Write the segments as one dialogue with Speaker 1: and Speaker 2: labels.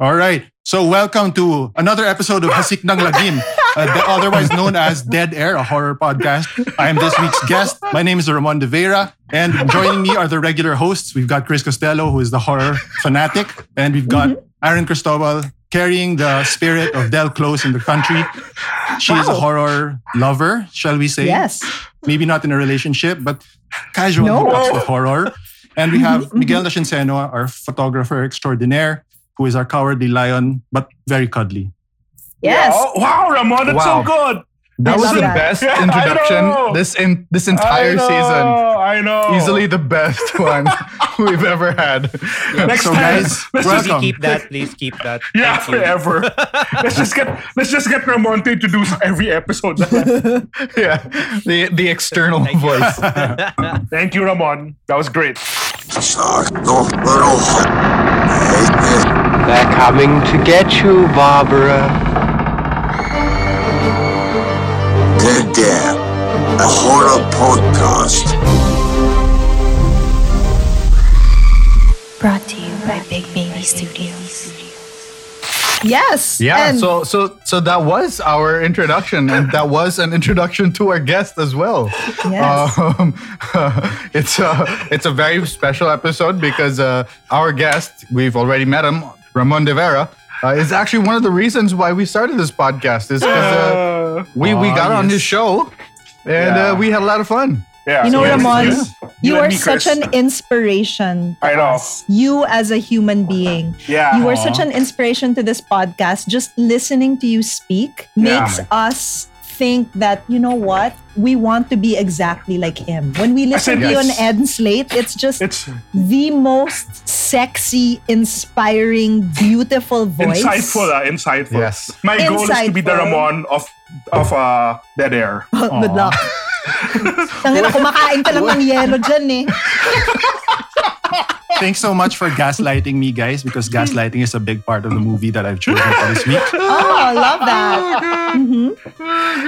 Speaker 1: All right. So welcome to another episode of Hasik ng Lagim, uh, the- otherwise known as Dead Air, a horror podcast. I am this week's guest. My name is Ramon de Vera, and joining me are the regular hosts. We've got Chris Costello, who is the horror fanatic, and we've got Aaron Cristobal, carrying the spirit of Del Close in the country. She is a horror lover, shall we say?
Speaker 2: Yes.
Speaker 1: Maybe not in a relationship, but casual
Speaker 2: No.
Speaker 1: hookups with horror. And we have
Speaker 2: Mhm,
Speaker 1: Miguel Nascinceno, our photographer extraordinaire, who is our cowardly lion, but very cuddly.
Speaker 2: Yes.
Speaker 3: Oh, wow, Ramon, that's
Speaker 4: Wow.
Speaker 3: so good.
Speaker 4: That
Speaker 2: I
Speaker 4: was the
Speaker 2: that.
Speaker 4: best introduction
Speaker 3: know.
Speaker 4: this in this
Speaker 3: I
Speaker 4: entire
Speaker 3: know,
Speaker 4: season.
Speaker 3: I know.
Speaker 4: Easily the best one we've ever had.
Speaker 3: Next
Speaker 1: So
Speaker 3: time,
Speaker 1: guys,
Speaker 3: let's
Speaker 1: welcome.
Speaker 3: just
Speaker 5: Keep that, please keep that.
Speaker 3: yeah
Speaker 5: Thank
Speaker 3: forever. let's just get let's just get Ramon to do every episode.
Speaker 4: yeah, the the external
Speaker 5: Thank you.
Speaker 4: voice.
Speaker 3: Thank you, Ramon. That was great.
Speaker 6: They're coming to get you, Barbara.
Speaker 7: Dead Dad, a horror podcast.
Speaker 8: Brought to you by Big Baby Studios.
Speaker 2: Yes.
Speaker 4: Yeah,
Speaker 2: And
Speaker 4: so so so that was our introduction, and that was an introduction to our guest as well.
Speaker 2: yes.
Speaker 4: Um, it's a it's a very special episode because uh, our guest we've already met him, Ramon de Vera, uh, is actually one of the reasons why we started this podcast. Is because uh, we we got on
Speaker 1: yes.
Speaker 4: his show, and
Speaker 3: Yeah.
Speaker 4: uh, we had a lot of fun.
Speaker 3: yeah,
Speaker 2: you know,
Speaker 3: so
Speaker 2: Ramon,
Speaker 3: yes,
Speaker 2: you
Speaker 3: and
Speaker 2: are
Speaker 3: me,
Speaker 2: such an inspiration. to
Speaker 3: I know.
Speaker 2: us. You as a human being.
Speaker 3: yeah.
Speaker 2: You are
Speaker 1: Aw.
Speaker 2: such an inspiration to this podcast. Just listening to you speak makes us think that, you know what? We want to be exactly like him. When we listen
Speaker 3: said
Speaker 2: to you on. Ed and Slate, it's just
Speaker 3: It's
Speaker 2: the most sexy, inspiring, beautiful voice.
Speaker 3: insightful, uh, insightful.
Speaker 4: Yes.
Speaker 3: My goal is to be the
Speaker 2: Insightful.
Speaker 3: Ramon of of uh, Dead Air.
Speaker 2: Good luck. Tangina, kumakain ka lang ng yelo dyan eh.
Speaker 1: Thanks so much for gaslighting me, guys, because gaslighting is a big part of the movie that I've chosen for this week.
Speaker 2: Oh, I love that. Mhm.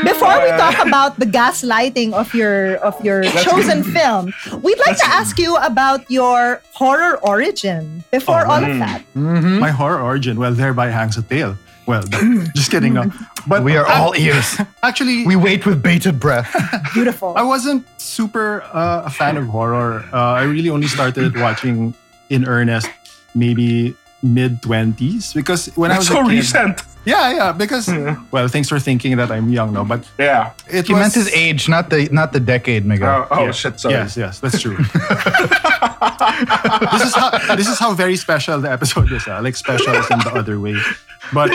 Speaker 2: Before we talk about the gaslighting of your of your chosen film, we'd like to ask you about your horror origin. Before
Speaker 1: Oh,
Speaker 2: all of that,
Speaker 4: Mm-hmm.
Speaker 1: My horror origin, well, thereby hangs a tale. Well, just kidding. No. But
Speaker 4: We are
Speaker 1: ac-
Speaker 4: all ears.
Speaker 1: actually.
Speaker 4: We wait with bated breath.
Speaker 2: beautiful.
Speaker 1: I wasn't super uh, a fan of horror. Uh, I really only started watching in earnest maybe mid twenties because when I was
Speaker 3: so
Speaker 1: a kid,
Speaker 3: recent.
Speaker 1: yeah, yeah. Because
Speaker 3: Yeah.
Speaker 1: well, thanks for thinking that I'm young now, but
Speaker 3: Yeah.
Speaker 1: it
Speaker 4: He
Speaker 1: was
Speaker 4: meant his age, not the not the decade, Miguel.
Speaker 3: Oh, oh
Speaker 1: Yeah.
Speaker 3: shit. Sorry.
Speaker 1: Yes, yes, that's true. this is how this is how very special the episode is. Uh, like special is in the other way. But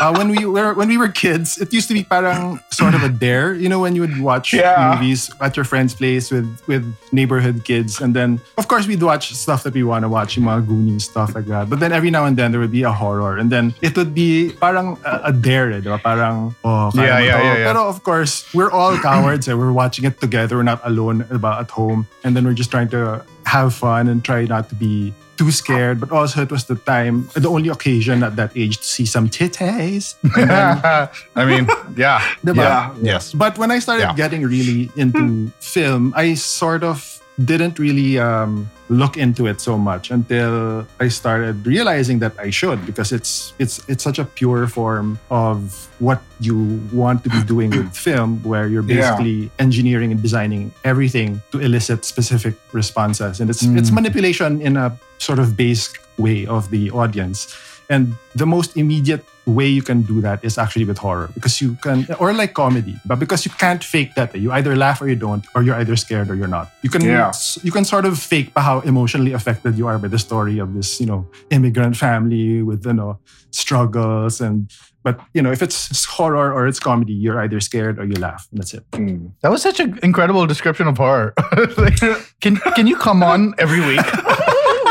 Speaker 1: uh, when we were when we were kids, it used to be parang sort of a dare. You know, when you would watch
Speaker 3: Yeah.
Speaker 1: movies at your friend's place with with neighborhood kids, and then of course we'd watch stuff that we want to watch, yung mga Goonies stuff like that. But then every now and then there would be a horror, and then it would be parang a, a dare, eh, di? Parang oh, kaya
Speaker 4: Yeah, yeah, yeah, yeah.
Speaker 1: Pero of course, we're all cowards and we're watching it together. We're not alone about at home. And then we're just trying to have fun and try not to be too scared. But also, it was the time, the only occasion at that age to see some titties. Then,
Speaker 4: I mean, yeah.
Speaker 1: Diba?
Speaker 4: yeah. Yes.
Speaker 1: but when I started
Speaker 4: Yeah.
Speaker 1: getting really into hmm. film, I sort of didn't really um, look into it so much until I started realizing that I should because it's it's it's such a pure form of what you want to be doing with film where you're
Speaker 3: Yeah.
Speaker 1: basically engineering and designing everything to elicit specific responses and it's it's
Speaker 4: Mm.
Speaker 1: manipulation in a sort of basic way of the audience and the most immediate way you can do that is actually with horror because you can, or like comedy, but because you can't fake that. You either laugh or you don't, or you're either scared or you're not. You can,
Speaker 3: Yeah.
Speaker 1: you can sort of fake how emotionally affected you are by the story of this, you know, immigrant family with, you know, struggles and, but you know, if it's horror or it's comedy, you're either scared or you laugh. And that's it.
Speaker 3: Hmm.
Speaker 4: That was such an incredible description of horror. Like, can can you come on every week?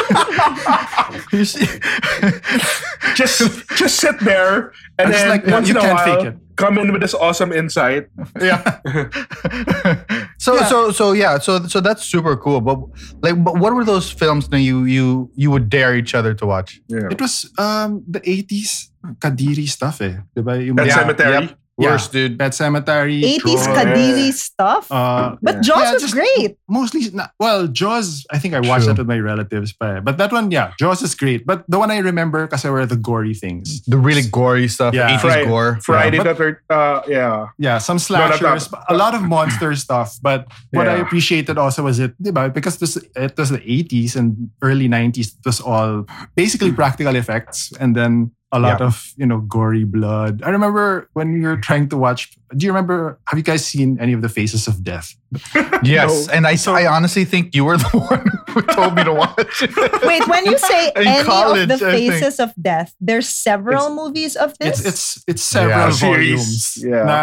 Speaker 4: You see-
Speaker 3: just just sit there and
Speaker 1: I'm
Speaker 3: then
Speaker 1: like
Speaker 3: once
Speaker 1: You
Speaker 3: in a
Speaker 1: can't
Speaker 3: while
Speaker 1: fake it.
Speaker 3: come in with this awesome insight.
Speaker 4: yeah. so so so yeah. So so that's super cool. But like, but what were those films that you you you would dare each other to watch?
Speaker 3: Yeah.
Speaker 1: It was um, the 80s Kadiri stuff eh. Diba? Yung
Speaker 3: Pet
Speaker 1: mga-
Speaker 3: Cemetery.
Speaker 4: Yep.
Speaker 1: Yeah.
Speaker 4: Dude.
Speaker 1: Pet Sematary,
Speaker 2: 80s
Speaker 1: Troy,
Speaker 2: Kadiri stuff.
Speaker 1: Uh,
Speaker 2: but Jaws
Speaker 1: Yeah,
Speaker 2: was great.
Speaker 1: mostly not, well jaws i think i watched
Speaker 4: True.
Speaker 1: that with my relatives but, but that one yeah jaws is great but the one i remember because I were the gory things
Speaker 4: The really gory stuff,
Speaker 1: Yeah.
Speaker 4: 80s
Speaker 3: Fri-
Speaker 4: gore.
Speaker 3: Friday
Speaker 1: but-
Speaker 3: the third. Uh, yeah.
Speaker 1: yeah some
Speaker 3: No,
Speaker 1: slashers
Speaker 3: that.
Speaker 1: a lot of monster stuff but what i appreciated also was it because this it was the 80s and early 90s it was all basically practical effects and then a lot
Speaker 4: Yeah.
Speaker 1: of you know gory blood i remember when we were trying to watch do you remember have you guys seen any of the faces of death
Speaker 4: Yes,
Speaker 3: No.
Speaker 4: and I, I honestly think you were the one who told me to watch it.
Speaker 2: Wait, when you say any
Speaker 4: college,
Speaker 2: of the faces of death, there's several movies of this.
Speaker 1: It's it's it's several
Speaker 4: Yeah.
Speaker 1: volumes
Speaker 3: yeah.
Speaker 1: na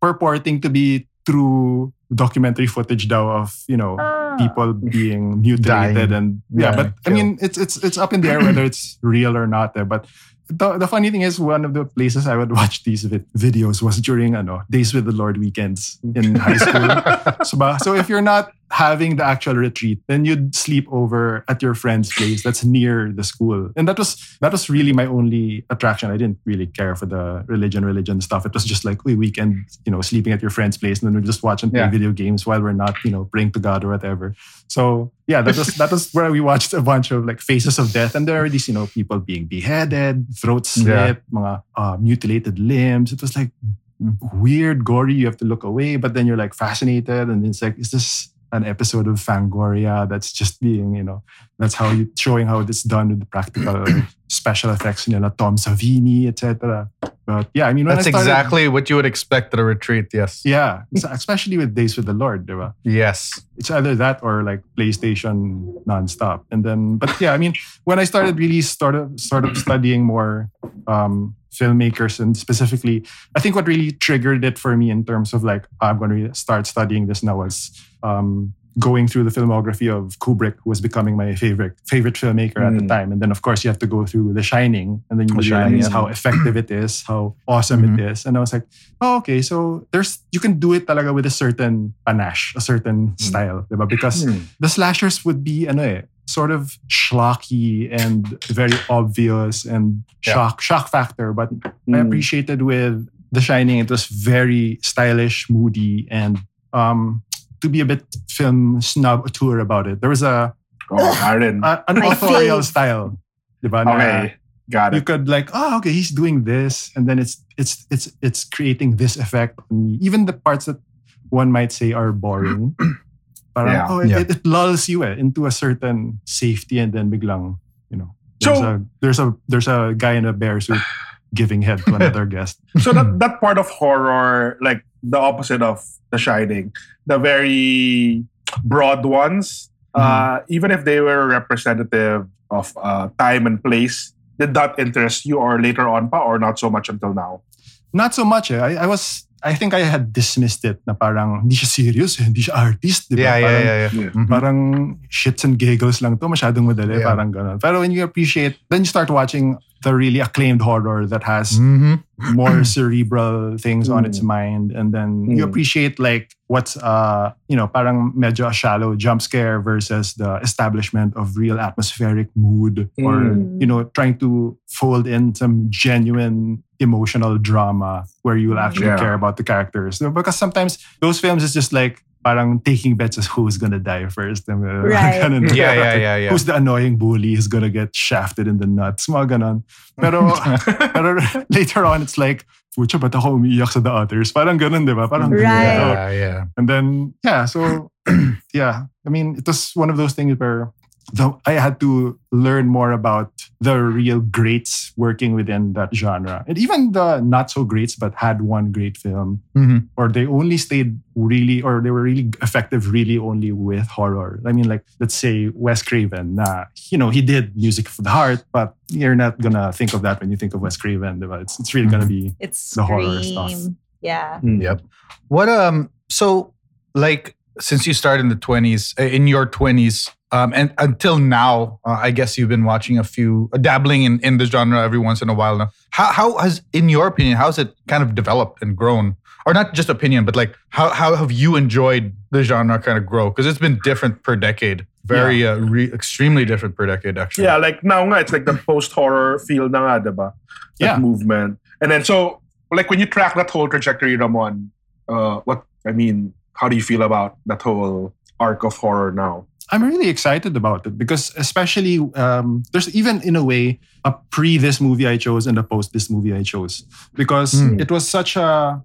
Speaker 1: purporting to be true documentary footage though of you know
Speaker 2: Ah.
Speaker 1: people being mutilated
Speaker 4: Dying.
Speaker 1: and yeah,
Speaker 4: Yeah,
Speaker 1: but I mean it's it's it's up in the air whether it's real or not there but the, the funny thing is one of the places I would watch these vid- videos was during ano days with the Lord weekends in high school. So, so if you're not having the actual retreat, then you'd sleep over at your friend's place that's near the school. And that was that was really my only attraction. I didn't really care for the religion, religion stuff. It was just like we weekend, you know, sleeping at your friend's place and then we just watch and play
Speaker 4: Yeah.
Speaker 1: video games while we're not, you know, praying to God or whatever. So yeah, that was that was where we watched a bunch of like faces of death. And there are these, you know, people being beheaded, throats slit,
Speaker 4: Yeah.
Speaker 1: mga uh, mutilated limbs. It was like weird, gory. You have to look away, but then you're like fascinated, and it's like, is this an episode of Fangoria that's just being, you know, that's how you showing how it's done with the practical special effects, you know, Tom Savini, etc. But yeah, I mean,
Speaker 4: That's
Speaker 1: I started,
Speaker 4: exactly what you would expect at a retreat. Yes.
Speaker 1: yeah, especially with Days with the Lord, diba?
Speaker 4: Yes.
Speaker 1: it's either that or like PlayStation nonstop. And then, but yeah, I mean, when I started really started sort of studying more um, filmmakers and specifically, I think what really triggered it for me in terms of like I'm going to start studying this now was um, going through the filmography of Kubrick, who was becoming my favorite favorite filmmaker at the
Speaker 3: Mm.
Speaker 1: time. And then of course you have to go through The Shining, and then you
Speaker 4: The
Speaker 1: realize
Speaker 4: Shining, yeah.
Speaker 1: how effective it is, how awesome it is. And I was like, oh, okay, so there's you can do it talaga with a certain panache, a certain style, diba? Because
Speaker 3: Hmm.
Speaker 1: the slashers would be ano eh, sort of schlocky and very obvious and
Speaker 4: Yeah.
Speaker 1: shock shock factor. But I
Speaker 3: Mm.
Speaker 1: appreciated with The Shining, it was very stylish, moody, and um, to be a bit film snob tour about it. There was a,
Speaker 3: Oh, Aaron.
Speaker 1: a an
Speaker 2: My
Speaker 1: authorial
Speaker 2: fave.
Speaker 1: style, diba? na
Speaker 3: okay. Got
Speaker 1: you could like, oh, okay, he's doing this, and then it's it's it's it's creating this effect. Even the parts that one might say are boring, parang,
Speaker 3: Yeah.
Speaker 1: oh, it,
Speaker 4: Yeah.
Speaker 1: it, it lulls you eh, into a certain safety, and then biglang, you know, there's
Speaker 3: So-
Speaker 1: a there's a there's a guy in a bear suit giving head to another guest.
Speaker 3: So that that part of horror, like the opposite of The Shining, the very broad ones, uh, even if they were representative of uh, time and place, did that interest you or later on pa or not so much until now?
Speaker 1: Not so much. Eh. I, I was. I think I had dismissed it na parang hindi siya serious, eh, hindi siya artist. Diba?
Speaker 4: Yeah, yeah,
Speaker 1: Parang-
Speaker 4: yeah, yeah.
Speaker 3: Yeah.
Speaker 4: Mhm.
Speaker 1: Parang shits and giggles lang to. Masyadong madali.
Speaker 4: Yeah.
Speaker 1: Parang ganun. Pero when you appreciate, then you start watching the really acclaimed horror that has
Speaker 4: Mhm.
Speaker 1: more cerebral things on its
Speaker 3: Mm.
Speaker 1: mind. And then you
Speaker 3: Mm.
Speaker 1: appreciate like what's, uh, you know, parang medyo a shallow jump scare versus the establishment of real atmospheric mood or,
Speaker 3: Mm.
Speaker 1: you know, trying to fold in some genuine emotional drama where you will actually
Speaker 3: Yeah.
Speaker 1: care about the characters. Because sometimes those films is just like parang taking bets as who's gonna die first.
Speaker 2: Right.
Speaker 1: Ganun.
Speaker 4: Yeah, yeah, yeah, yeah.
Speaker 1: Who's the annoying bully who's gonna get shafted in the nuts? Mga ganon. Pero, pero later on, it's like, pucha, ba't ako umiiyak sa the others? Parang ganon, di ba? Parang
Speaker 2: Right.
Speaker 1: ganito.
Speaker 4: Yeah, yeah.
Speaker 1: And then, yeah, so, yeah. I mean, it was one of those things where the, I had to learn more about the real greats working within that genre. And even the not so greats, but had one great film,
Speaker 4: Mhm.
Speaker 1: or they only stayed really, or they were really effective really only with horror. I mean, like, let's say Wes Craven, nah, you know, he did music for the heart, but you're not gonna think of that when you think of Wes Craven. diba? It's, it's really gonna be
Speaker 2: It's
Speaker 1: The horror stuff.
Speaker 2: Scream. Yeah.
Speaker 4: Yep. What um so like since you started in the 20s uh, in your 20s um and until now uh, I guess you've been watching a few uh, dabbling in in the genre every once in a while now. How how has in your opinion how has it kind of developed and grown? Or not just opinion but like how how have you enjoyed the genre kind of grow because it's been different per decade. Very uh, re- extremely different per decade actually.
Speaker 3: Yeah, like now nga, it's like the post horror feel na nga, diba? That
Speaker 1: Yeah.
Speaker 3: movement. And then so like when you track that whole trajectory, Ramon, uh, what I mean, how do you feel about that whole arc of horror now?
Speaker 1: I'm really excited about it because, especially, um, there's even in a way a pre this movie I chose and a post this movie I chose because
Speaker 4: Hmm.
Speaker 1: it was such a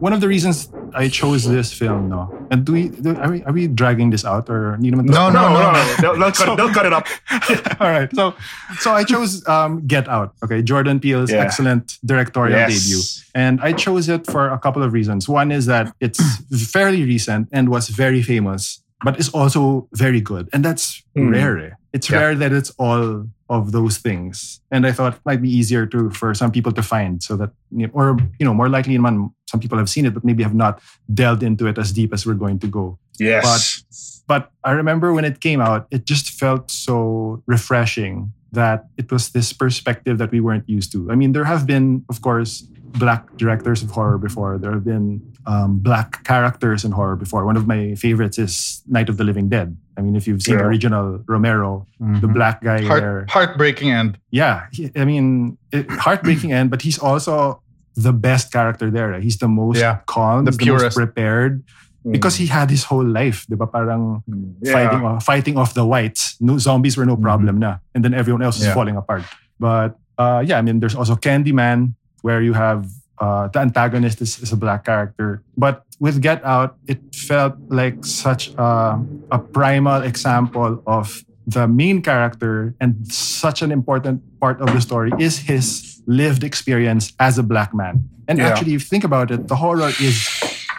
Speaker 1: one of the reasons I chose this film. No, and do we do, are we are we dragging this out or need to-
Speaker 4: No,
Speaker 3: No,
Speaker 4: no,
Speaker 3: no,
Speaker 4: no.
Speaker 3: no. They'll, they'll cut, they'll cut it up.
Speaker 1: All right, so so I chose um, Get Out. Okay, Jordan Peele's
Speaker 3: Yeah.
Speaker 1: excellent directorial
Speaker 3: Yes.
Speaker 1: debut. And I chose it for a couple of reasons. One is that it's fairly recent and was very famous, but it's also very good. And that's
Speaker 3: Mm.
Speaker 1: rare. eh. It's
Speaker 4: Yeah.
Speaker 1: rare that it's all of those things. And I thought it might be easier to for some people to find so that or you know, more likely man, some people have seen it, but maybe have not delved into it as deep as we're going to go.
Speaker 3: Yes.
Speaker 1: But I remember when it came out, it just felt so refreshing that it was this perspective that we weren't used to. I mean, there have been, of course, black directors of horror before. There have been um, black characters in horror before. One of my favorites is Night of the Living Dead. I mean, if you've seen the
Speaker 3: Yeah.
Speaker 1: original Romero, the
Speaker 4: Mhm.
Speaker 1: black guy there.
Speaker 4: Heart, heartbreaking end.
Speaker 1: Yeah, he, I mean, it, heartbreaking end, but he's also the best character there. He's the most
Speaker 4: Yeah,
Speaker 1: calm,
Speaker 4: the
Speaker 1: the most prepared, because he had his whole life, di ba? Parang
Speaker 3: Mm. Yeah.
Speaker 1: fighting off, fighting off the whites. No zombies were no problem na, and then everyone else is falling apart. But uh, yeah, I mean, there's also Candyman, where you have uh, the antagonist is, is a black character. But with Get Out, it felt like such a, a primal example of the main character and such an important part of the story is his lived experience as a black man. And
Speaker 3: Yeah.
Speaker 1: actually, if you think about it, the horror is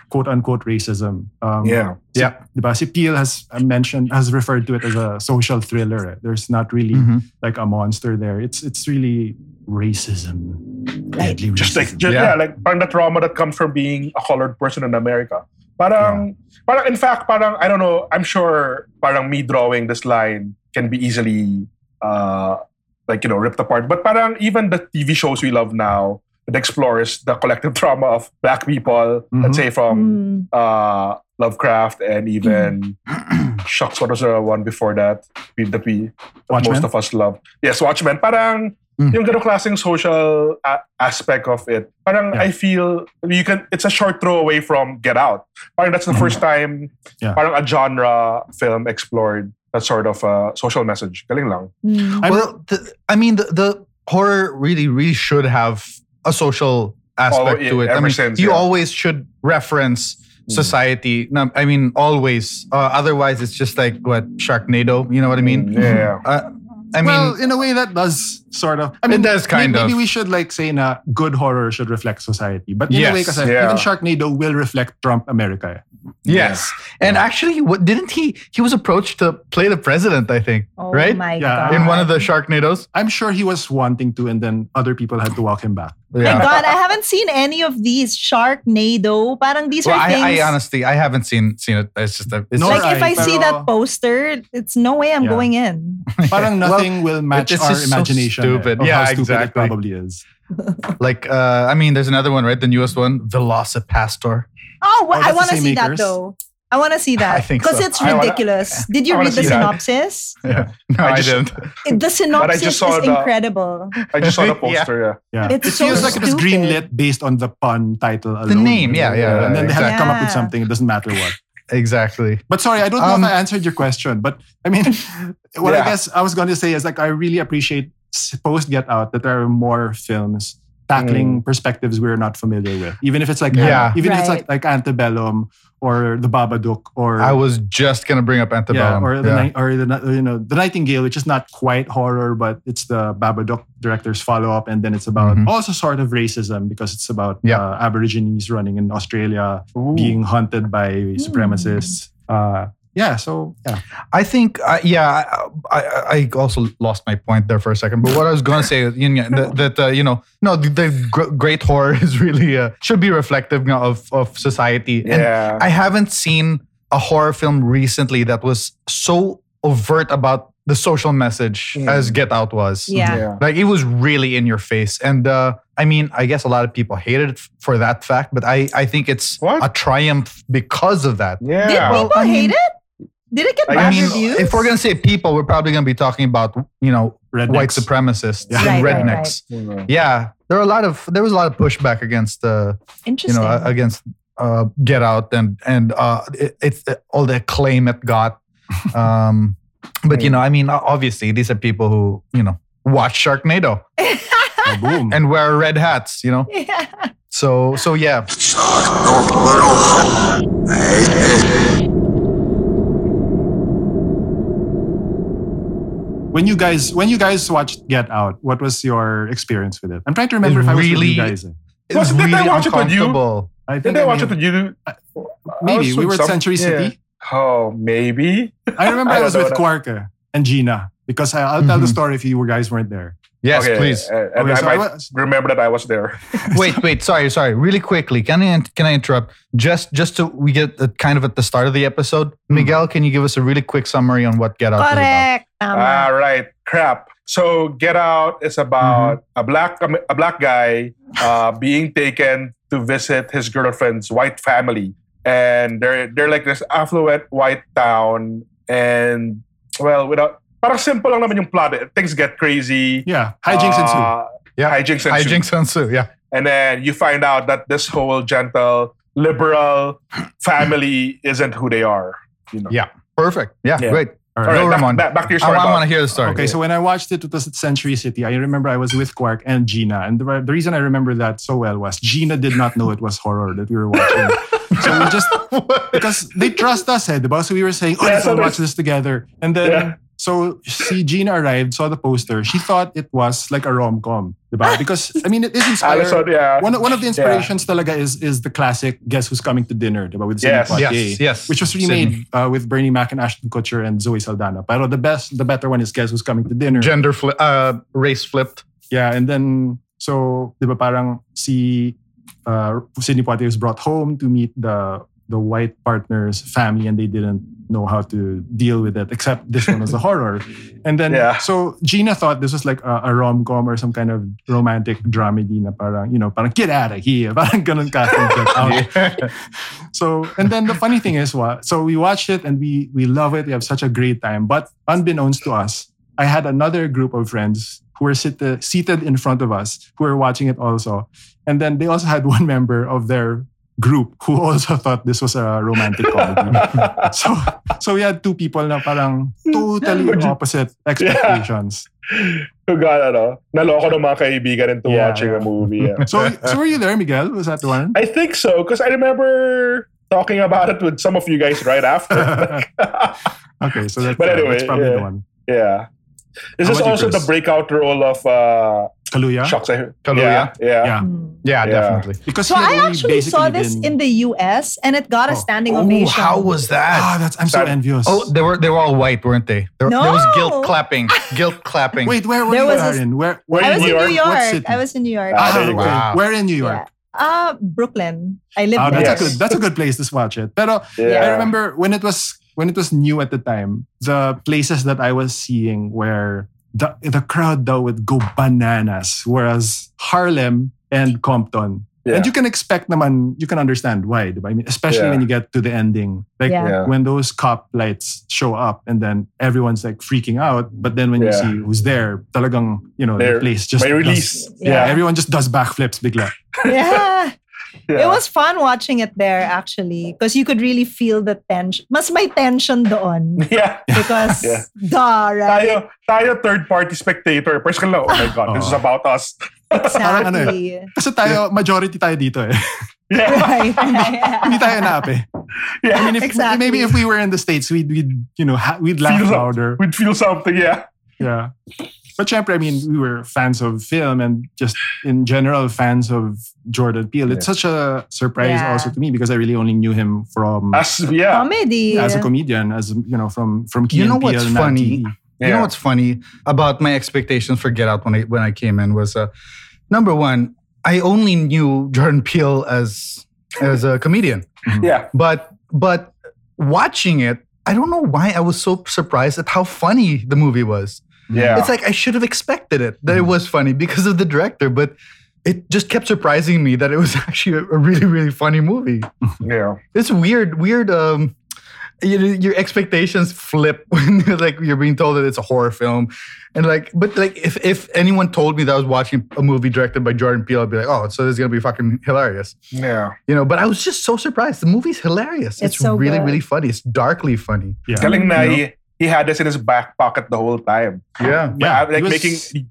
Speaker 1: quote unquote racism. Um,
Speaker 3: Yeah.
Speaker 4: Yeah.
Speaker 1: Diba? Si Peele has mentioned, has referred to it as a social thriller. There's not really
Speaker 4: Mhm.
Speaker 1: like a monster there. It's it's really racism. Deadly
Speaker 3: just like
Speaker 1: racism.
Speaker 3: just, yeah.
Speaker 4: Yeah.
Speaker 3: like parang the trauma that comes from being a colored person in America. Parang parang in fact parang I don't know, I'm sure parang me drawing this line can be easily uh like you know ripped apart. But parang even the TV shows we love now that explores the collective trauma of black people, let's say from
Speaker 2: Mm.
Speaker 3: uh Lovecraft and even shucks, what was the one before that? We- That we that
Speaker 1: Watchmen?
Speaker 3: most of us love. Yes, Watchmen. Parang
Speaker 4: Mm.
Speaker 3: yung ganong klaseng social a- aspect of it. Parang
Speaker 1: Yeah.
Speaker 3: I feel you can it's a short throw away from Get Out. Parang that's the first time
Speaker 1: Yeah.
Speaker 3: parang a genre film explored that sort of uh, social message. Galing lang.
Speaker 2: Mm.
Speaker 4: Well, the, I mean, the, the horror really, really should have a social aspect
Speaker 3: Oh,
Speaker 4: to it. I mean,
Speaker 3: since,
Speaker 4: you
Speaker 3: yeah.
Speaker 4: always should reference
Speaker 3: Mm.
Speaker 4: society. No, I mean, always. Uh, otherwise, it's just like what Sharknado. You know what I mean?
Speaker 3: Yeah.
Speaker 4: Uh, I mean,
Speaker 1: well, in a way, that does sort of. I mean,
Speaker 4: does kind
Speaker 1: maybe,
Speaker 4: of.
Speaker 1: Maybe we should like say na good horror should reflect society. But in a way,
Speaker 4: Yes,
Speaker 1: kasi
Speaker 3: yeah.
Speaker 1: even Sharknado will reflect Trump America. eh.
Speaker 4: yes. And actually, what, didn't he? He was approached to play the president. I think.
Speaker 2: Oh
Speaker 4: right?
Speaker 2: my
Speaker 1: Yeah,
Speaker 2: god.
Speaker 4: In one of the Sharknadoes.
Speaker 1: I'm sure he was wanting to, and then other people had to walk him back.
Speaker 2: My God, I haven't seen any of these. Sharknado. Parang these
Speaker 4: Well,
Speaker 2: are things.
Speaker 4: I, I honestly, I haven't seen seen it. It's just a, it's
Speaker 1: Nor
Speaker 2: like
Speaker 4: just-
Speaker 2: if I see that poster, it's no way I'm
Speaker 1: Yeah.
Speaker 2: going in.
Speaker 1: Parang
Speaker 4: Well,
Speaker 1: nothing will match our
Speaker 4: just so
Speaker 1: imagination. eh,
Speaker 4: stupid.
Speaker 1: of
Speaker 4: Yeah,
Speaker 1: how stupid
Speaker 4: exactly.
Speaker 1: it probably is.
Speaker 4: like uh, I mean, there's another one, right? The newest one, Velocipastor.
Speaker 2: Oh, well,
Speaker 1: Oh,
Speaker 2: I want to
Speaker 1: same
Speaker 2: see that though. I want to see that
Speaker 4: I think
Speaker 2: because
Speaker 4: so.
Speaker 2: it's
Speaker 3: I wanna-
Speaker 2: ridiculous. Did you read the
Speaker 3: see that.
Speaker 2: synopsis?
Speaker 4: Yeah. No,
Speaker 3: I
Speaker 4: I,
Speaker 3: just-
Speaker 4: didn't.
Speaker 2: It- The synopsis
Speaker 3: just saw
Speaker 2: is
Speaker 3: the-
Speaker 2: incredible.
Speaker 3: I just saw the poster, yeah.
Speaker 1: Yeah.
Speaker 2: It's
Speaker 1: it
Speaker 2: so
Speaker 1: feels like it was greenlit based on the pun title alone.
Speaker 4: The name, yeah, yeah,
Speaker 1: And then they had to come up with something. It doesn't matter what.
Speaker 4: Exactly.
Speaker 1: But sorry, I don't know
Speaker 4: Um,
Speaker 1: if I answered your question. But I mean, what I guess I was going to say is like I really appreciate post Get Out that there are more films tackling perspectives we're not familiar with. Even if it's like
Speaker 4: Yeah.
Speaker 1: even if it's like like Antebellum or The Babadook or
Speaker 4: I was just gonna bring up
Speaker 1: yeah,
Speaker 4: Antebellum.
Speaker 1: or the
Speaker 4: Yeah.
Speaker 1: Or the you know the Nightingale, which is not quite horror, but it's the Babadook director's follow up, and then it's about
Speaker 4: Mhm.
Speaker 1: also sort of racism because it's about
Speaker 4: Yeah.
Speaker 1: uh, Aborigines running in Australia being hunted by supremacists. Uh, yeah, so yeah,
Speaker 4: I think, uh, yeah, I, I, I also lost my point there for a second. But what I was going to say is you know, that, that uh, you know, no, the, the great horror is really uh, should be reflective you know, of of society. And
Speaker 3: Yeah.
Speaker 4: I haven't seen a horror film recently that was so overt about the social message
Speaker 3: Mm.
Speaker 4: as Get Out was.
Speaker 2: Yeah.
Speaker 3: yeah.
Speaker 4: Like it was really in your face. And uh, I mean, I guess a lot of people hated it for that fact, but I, I think it's
Speaker 3: What?
Speaker 4: a triumph because of that.
Speaker 3: Yeah.
Speaker 2: Did
Speaker 4: Well,
Speaker 2: people
Speaker 4: I mean-
Speaker 2: hate it? Did it get
Speaker 3: I
Speaker 2: bad
Speaker 4: I mean,
Speaker 2: reviews?
Speaker 4: if we're gonna say people, we're probably gonna be talking about you know
Speaker 1: rednecks.
Speaker 4: white supremacists
Speaker 1: Yeah.
Speaker 4: and
Speaker 2: Right, right,
Speaker 4: rednecks. Yeah, there were a lot of there was a lot of pushback against uh, you know uh, against uh, Get Out and and uh, it, it's all the acclaim it got. Um, but you know, I mean, obviously these are people who you know watch Sharknado and wear red hats. You know,
Speaker 2: yeah.
Speaker 4: so so yeah.
Speaker 1: When you guys when you guys watched Get Out, what was your experience with it? I'm trying to remember
Speaker 4: It
Speaker 1: if I was with
Speaker 4: really-
Speaker 1: you guys.
Speaker 4: It was
Speaker 3: Did they
Speaker 4: really
Speaker 3: watch it with you?
Speaker 4: uncomfortable.
Speaker 1: I think
Speaker 3: they
Speaker 1: I
Speaker 3: watch
Speaker 1: may
Speaker 3: it with you? I
Speaker 1: Maybe we were at
Speaker 3: some-
Speaker 1: Century
Speaker 3: yeah.
Speaker 1: City.
Speaker 3: Oh, maybe.
Speaker 1: I remember
Speaker 3: I
Speaker 1: I, was with
Speaker 3: that.
Speaker 1: Quark eh, and Gina because I, I'll tell the
Speaker 4: Mhm.
Speaker 1: story if you guys weren't there.
Speaker 4: Yes,
Speaker 3: okay,
Speaker 4: please.
Speaker 3: uh, and
Speaker 1: Okay,
Speaker 3: I
Speaker 1: so I
Speaker 3: might
Speaker 1: was-
Speaker 3: remember that I was there.
Speaker 4: wait, wait, sorry, sorry. Really quickly, can I can I interrupt? Just just to we get uh, kind of at the start of the episode.
Speaker 1: Hmm.
Speaker 4: Miguel, can you give us a really quick summary on what Get Out is about?
Speaker 2: Correct. Tama.
Speaker 3: Ah, right. Crap. So Get Out is about
Speaker 1: Mm-hmm.
Speaker 3: a black a black guy uh, being taken to visit his girlfriend's white family, and they're they're like this affluent white town, and well, without parang simple lang naman yung plot. Things get crazy.
Speaker 1: Yeah, hijinks ensue.
Speaker 3: Uh,
Speaker 4: Yeah.
Speaker 3: Hijinks ensue.
Speaker 4: Hijinks ensue. Yeah.
Speaker 3: And then you find out that this whole gentle liberal family isn't who they are. You know.
Speaker 4: Yeah. Perfect. Yeah.
Speaker 3: Yeah.
Speaker 4: Great.
Speaker 1: All
Speaker 3: All
Speaker 1: right.
Speaker 3: right,
Speaker 4: Go,
Speaker 3: back, back, back to your story.
Speaker 4: I,
Speaker 3: story.
Speaker 4: want to hear the story.
Speaker 1: Okay, so when I watched it, it was at Century City. I remember I was with Quark and Gina, and the, the reason I remember that so well was Gina did not know it was horror that we were watching. so we just because they trust us, eh, diba? So we were saying, "Oh,
Speaker 3: Yeah,
Speaker 1: let's
Speaker 3: so
Speaker 1: watch this together." And then
Speaker 3: Yeah.
Speaker 1: So see Gina arrived, saw the poster. She thought it was like a rom com, diba? Because I mean, it is inspired.
Speaker 3: Alison, yeah.
Speaker 1: One, one of the inspirations talaga is is the classic Guess Who's Coming to Dinner, diba? With
Speaker 3: Yes.
Speaker 1: Sidney
Speaker 4: yes.
Speaker 1: Poitier,
Speaker 4: Yes.
Speaker 1: which was remade uh, with Bernie Mac and Ashton Kutcher and Zoe Saldana. But the best, the better one is Guess Who's Coming to Dinner.
Speaker 4: Gender flip, uh, race flipped.
Speaker 1: Yeah, and then so, di ba parang si uh, Sidney Poitier was brought home to meet the the white partner's family, and they didn't know how to deal with it. Except this one was a horror, and then
Speaker 3: Yeah.
Speaker 1: so Gina thought this was like a, a rom com or some kind of romantic dramedy na parang you know parang get out of here, parang ganun get out. So and then the funny thing is what so we watched it and we we love it. We have such a great time. But unbeknownst to us, I had another group of friends who were sit, seated in front of us who were watching it also. And then they also had one member of their group who also thought this was a romantic comedy. so so we had two people na parang totally opposite expectations.
Speaker 3: Who got ano, naloko ng mga kaibigan into
Speaker 1: Yeah,
Speaker 3: watching a movie. yeah.
Speaker 1: So so were you there, Miguel? Was that the one?
Speaker 3: I think so, because I remember talking about it with some of you guys right after.
Speaker 1: okay, so that's,
Speaker 3: But
Speaker 1: uh,
Speaker 3: anyway,
Speaker 1: that's probably
Speaker 3: yeah.
Speaker 1: the one.
Speaker 3: yeah. Is this
Speaker 1: about you,
Speaker 3: also the breakout role of uh,
Speaker 1: Kaluuya?
Speaker 3: Shocks? I-
Speaker 4: Kaluuya?
Speaker 3: Yeah. Yeah.
Speaker 1: Yeah.
Speaker 2: Hmm.
Speaker 4: Yeah,
Speaker 3: Yeah.
Speaker 4: definitely.
Speaker 1: Because
Speaker 2: So I actually saw this
Speaker 1: been-
Speaker 2: in the US and it got a
Speaker 1: Oh.
Speaker 2: standing
Speaker 4: Oh,
Speaker 2: ovation.
Speaker 4: how was that?
Speaker 1: Ah, that's I'm so envious.
Speaker 4: Oh, they were they were all white, weren't they? There, there was guilt clapping. Guilt clapping.
Speaker 1: Wait, where were
Speaker 2: There
Speaker 1: you
Speaker 2: was
Speaker 1: in? Where,
Speaker 3: Where
Speaker 2: I was in New
Speaker 1: What
Speaker 2: York. I was in New York.
Speaker 3: Ah,
Speaker 1: Ah,
Speaker 3: there you
Speaker 4: Wow.
Speaker 1: Where in New York?
Speaker 2: Yeah. Uh, Brooklyn. I live
Speaker 1: Ah,
Speaker 2: there.
Speaker 1: that's
Speaker 3: Yes.
Speaker 1: a good. That's a good place to watch it. Pero
Speaker 3: Yeah.
Speaker 1: I remember when it was when it was new at the time, the places that I was seeing where the the crowd though would go bananas, whereas Harlem and Compton.
Speaker 3: Yeah.
Speaker 1: And you can expect naman, you can understand why, diba? I mean, especially
Speaker 3: Yeah.
Speaker 1: when you get to the ending. Like
Speaker 2: Yeah.
Speaker 3: Yeah.
Speaker 1: when those cop lights show up and then everyone's like freaking out. But then when you see who's there, talagang, you know,
Speaker 3: They're-
Speaker 1: the place just
Speaker 3: May
Speaker 1: does- yeah.
Speaker 3: Yeah.
Speaker 1: everyone just does backflips bigla.
Speaker 2: yeah.
Speaker 3: Yeah.
Speaker 2: It was fun watching it there actually because you could really feel the tension. Mas may tension doon
Speaker 3: Yeah.
Speaker 2: because
Speaker 3: Yeah.
Speaker 2: duh, right?
Speaker 3: Tayo, tayo third party spectator. Person lang, oh my God, this is
Speaker 1: Oh.
Speaker 3: about us.
Speaker 1: Parang ano
Speaker 2: Exactly.
Speaker 1: Kasi tayo, majority tayo dito eh.
Speaker 3: Yeah.
Speaker 2: right.
Speaker 1: Hindi tayo naap eh.
Speaker 3: yeah.
Speaker 1: I mean, if,
Speaker 2: Exactly.
Speaker 1: maybe if we were in the States, we'd, we'd you know, ha- we'd laugh
Speaker 3: Feel some-
Speaker 1: louder.
Speaker 3: We'd feel something, yeah.
Speaker 1: Yeah. But syempre, I mean, we were fans of film and just in general fans of Jordan Peele. It's such a surprise
Speaker 2: Yeah.
Speaker 1: also to me because I really only knew him from
Speaker 3: As, yeah.
Speaker 2: Comedy.
Speaker 1: as a comedian, as you know, from from Key
Speaker 4: You know what's
Speaker 1: Peele,
Speaker 4: funny?
Speaker 1: TV.
Speaker 4: You know what's funny about my expectations for Get Out when I when I came in was uh, number one, I only knew Jordan Peele as as a comedian,
Speaker 3: Yeah.
Speaker 4: but but watching it, I don't know why I was so surprised at how funny the movie was.
Speaker 3: Yeah.
Speaker 4: It's like I should have expected it that it was funny because of the director, but it just kept surprising me that it was actually a, a really really funny movie.
Speaker 3: yeah.
Speaker 4: It's weird, weird. Um, you know, your expectations flip when you're like you're being told that it's a horror film, and like, but like if if anyone told me that I was watching a movie directed by Jordan Peele, I'd be like, oh, so this is gonna be fucking hilarious,
Speaker 3: Yeah.
Speaker 4: you know. But I was just so surprised. The movie's hilarious.
Speaker 2: It's
Speaker 4: It's,
Speaker 2: so
Speaker 4: really
Speaker 2: good.
Speaker 4: really funny. It's darkly funny.
Speaker 1: Yeah.
Speaker 3: Galing na
Speaker 4: You know?
Speaker 3: He, he had this in his back pocket the whole time.
Speaker 4: Yeah.
Speaker 1: Yeah,
Speaker 3: like
Speaker 1: was-
Speaker 3: making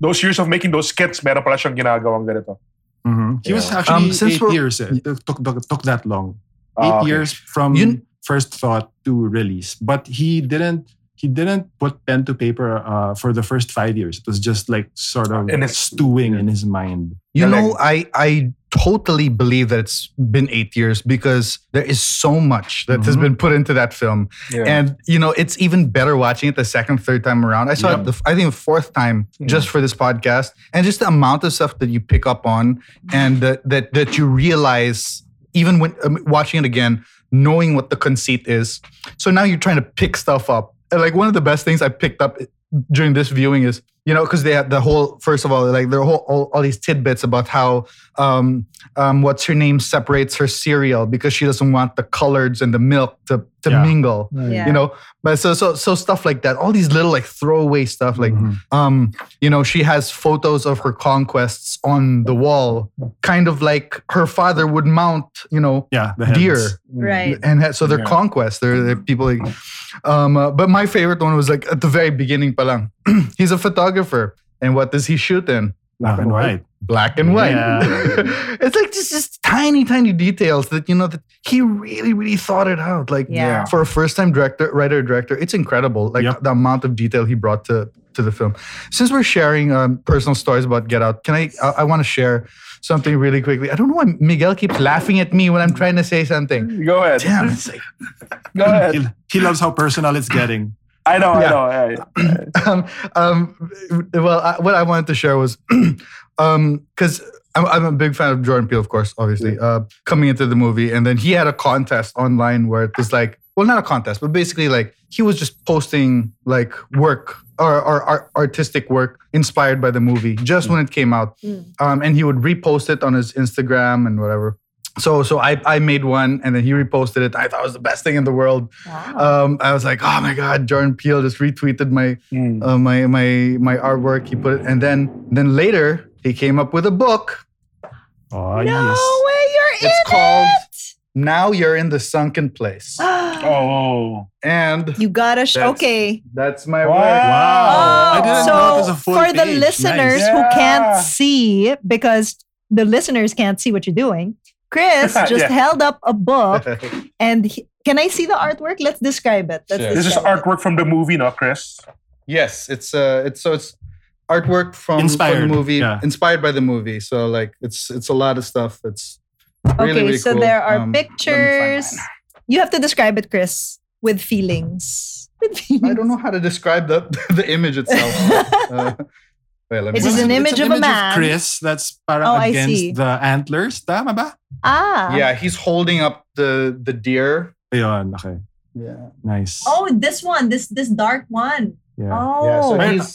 Speaker 3: those years of making those skits, meron pala siyang ginagawang ganito.
Speaker 1: Mhm. He was actually
Speaker 4: Um, since
Speaker 1: eight years. eh. It took, took, took that long. Eight
Speaker 3: Ah, okay.
Speaker 1: years from
Speaker 4: You-
Speaker 1: first thought to release. But he didn't he didn't put pen to paper uh, for the first five years. It was just like sort of
Speaker 3: In his-
Speaker 1: stewing in his mind.
Speaker 4: You
Speaker 3: Galing.
Speaker 4: know, I I totally believe that it's been eight years because there is so much that has
Speaker 1: Mhm.
Speaker 4: been put into that film.
Speaker 3: Yeah.
Speaker 4: And you know, it's even better watching it the second, third time around. I saw
Speaker 1: Yep.
Speaker 4: it, the, I think, the fourth time
Speaker 3: Mm.
Speaker 4: just for this podcast, and just the amount of stuff that you pick up on, and that that that you realize even when um, watching it again, knowing what the conceit is. So now you're trying to pick stuff up. Like one of the best things I picked up during this viewing is you know because they had the whole first of all like there are whole, all, all these tidbits about how um, um, what's her name separates her cereal because she doesn't want the coloreds and the milk to, to
Speaker 1: Yeah.
Speaker 4: mingle
Speaker 2: Yeah.
Speaker 4: you know but so so so stuff like that all these little like throwaway stuff like
Speaker 1: Mhm.
Speaker 4: um you know she has photos of her conquests on the wall kind of like her father would mount you know
Speaker 1: Yeah, the
Speaker 4: deer
Speaker 2: Right.
Speaker 4: and ha- so they're
Speaker 3: Yeah.
Speaker 4: conquests they're, they're people like um uh, but my favorite one was like at the very beginning palang he's a photographer and what does he shoot in
Speaker 1: Black and white.
Speaker 4: black and white
Speaker 1: Yeah.
Speaker 4: it's like just just tiny tiny details that you know that he really really thought it out like
Speaker 2: Yeah.
Speaker 4: for a first time director writer director it's incredible like
Speaker 1: Yep.
Speaker 4: the amount of detail he brought to to the film since we're sharing um, personal stories about get out can i i, I want to share something really quickly i don't know why miguel keeps laughing at me when i'm trying to say something
Speaker 3: Go ahead.
Speaker 4: damn it's like
Speaker 3: Go ahead.
Speaker 1: He, he loves how personal it's getting.
Speaker 3: I know,
Speaker 4: Yeah.
Speaker 3: I know. Yeah, yeah.
Speaker 4: um, um, well, I, what I wanted to share was because I'm, I'm a big fan of Jordan Peele, of course, obviously, uh, coming into the movie. And then he had a contest online where it was like, well, not a contest, but basically like he was just posting like work or, or, art- artistic work inspired by the movie just when it came out.
Speaker 2: Mm.
Speaker 4: Um, and he would repost it on his Instagram and whatever. So, so I, I made one and then he reposted it. I thought it was the best thing in the world.
Speaker 2: Wow.
Speaker 4: Um, I was like, oh my god, Jordan Peele just retweeted my
Speaker 3: Mm.
Speaker 4: uh, my my my artwork. He put it, and then then later he came up with a book.
Speaker 1: Oh,
Speaker 2: no
Speaker 1: yes.
Speaker 2: way you're in
Speaker 4: It's called
Speaker 2: it.
Speaker 4: Now You're in the Sunken Place,
Speaker 3: Oh.
Speaker 4: and
Speaker 2: You gotta sh-
Speaker 4: That's-
Speaker 2: okay.
Speaker 4: that's my
Speaker 3: Wow.
Speaker 4: work.
Speaker 1: Wow. I
Speaker 2: Oh,
Speaker 1: didn't
Speaker 2: so
Speaker 1: know it was a full
Speaker 2: for the listeners
Speaker 1: Nice.
Speaker 2: who can't see, because the listeners can't see what you're doing, Chris just
Speaker 3: Yeah.
Speaker 2: held up a book, and he- can I see the artwork? Let's describe it. Let's
Speaker 4: Sure.
Speaker 3: This is
Speaker 2: describe it.
Speaker 3: artwork from the movie, no, Chris?
Speaker 4: yes, it's uh, it's so it's artwork from, from the movie,
Speaker 1: yeah.
Speaker 4: inspired by the movie. So like it's it's a lot of stuff. It's really
Speaker 2: okay,
Speaker 4: really
Speaker 2: so
Speaker 4: cool.
Speaker 2: there are
Speaker 4: Um, let me find
Speaker 2: pictures. You have to describe it, Chris, with feelings. With feelings.
Speaker 4: I don't know how to describe the the image itself. uh, wait, let me
Speaker 2: It is an image of a man.
Speaker 1: Chris that's parang
Speaker 2: Oh,
Speaker 1: against the antlers. Tama ba?
Speaker 2: Ah.
Speaker 4: Yeah, he's holding up the the deer.
Speaker 1: Ayun, okay.
Speaker 4: Yeah.
Speaker 1: Nice.
Speaker 2: Oh, this one, this this dark one.
Speaker 1: yeah.
Speaker 2: Oh.
Speaker 4: Yeah, so he's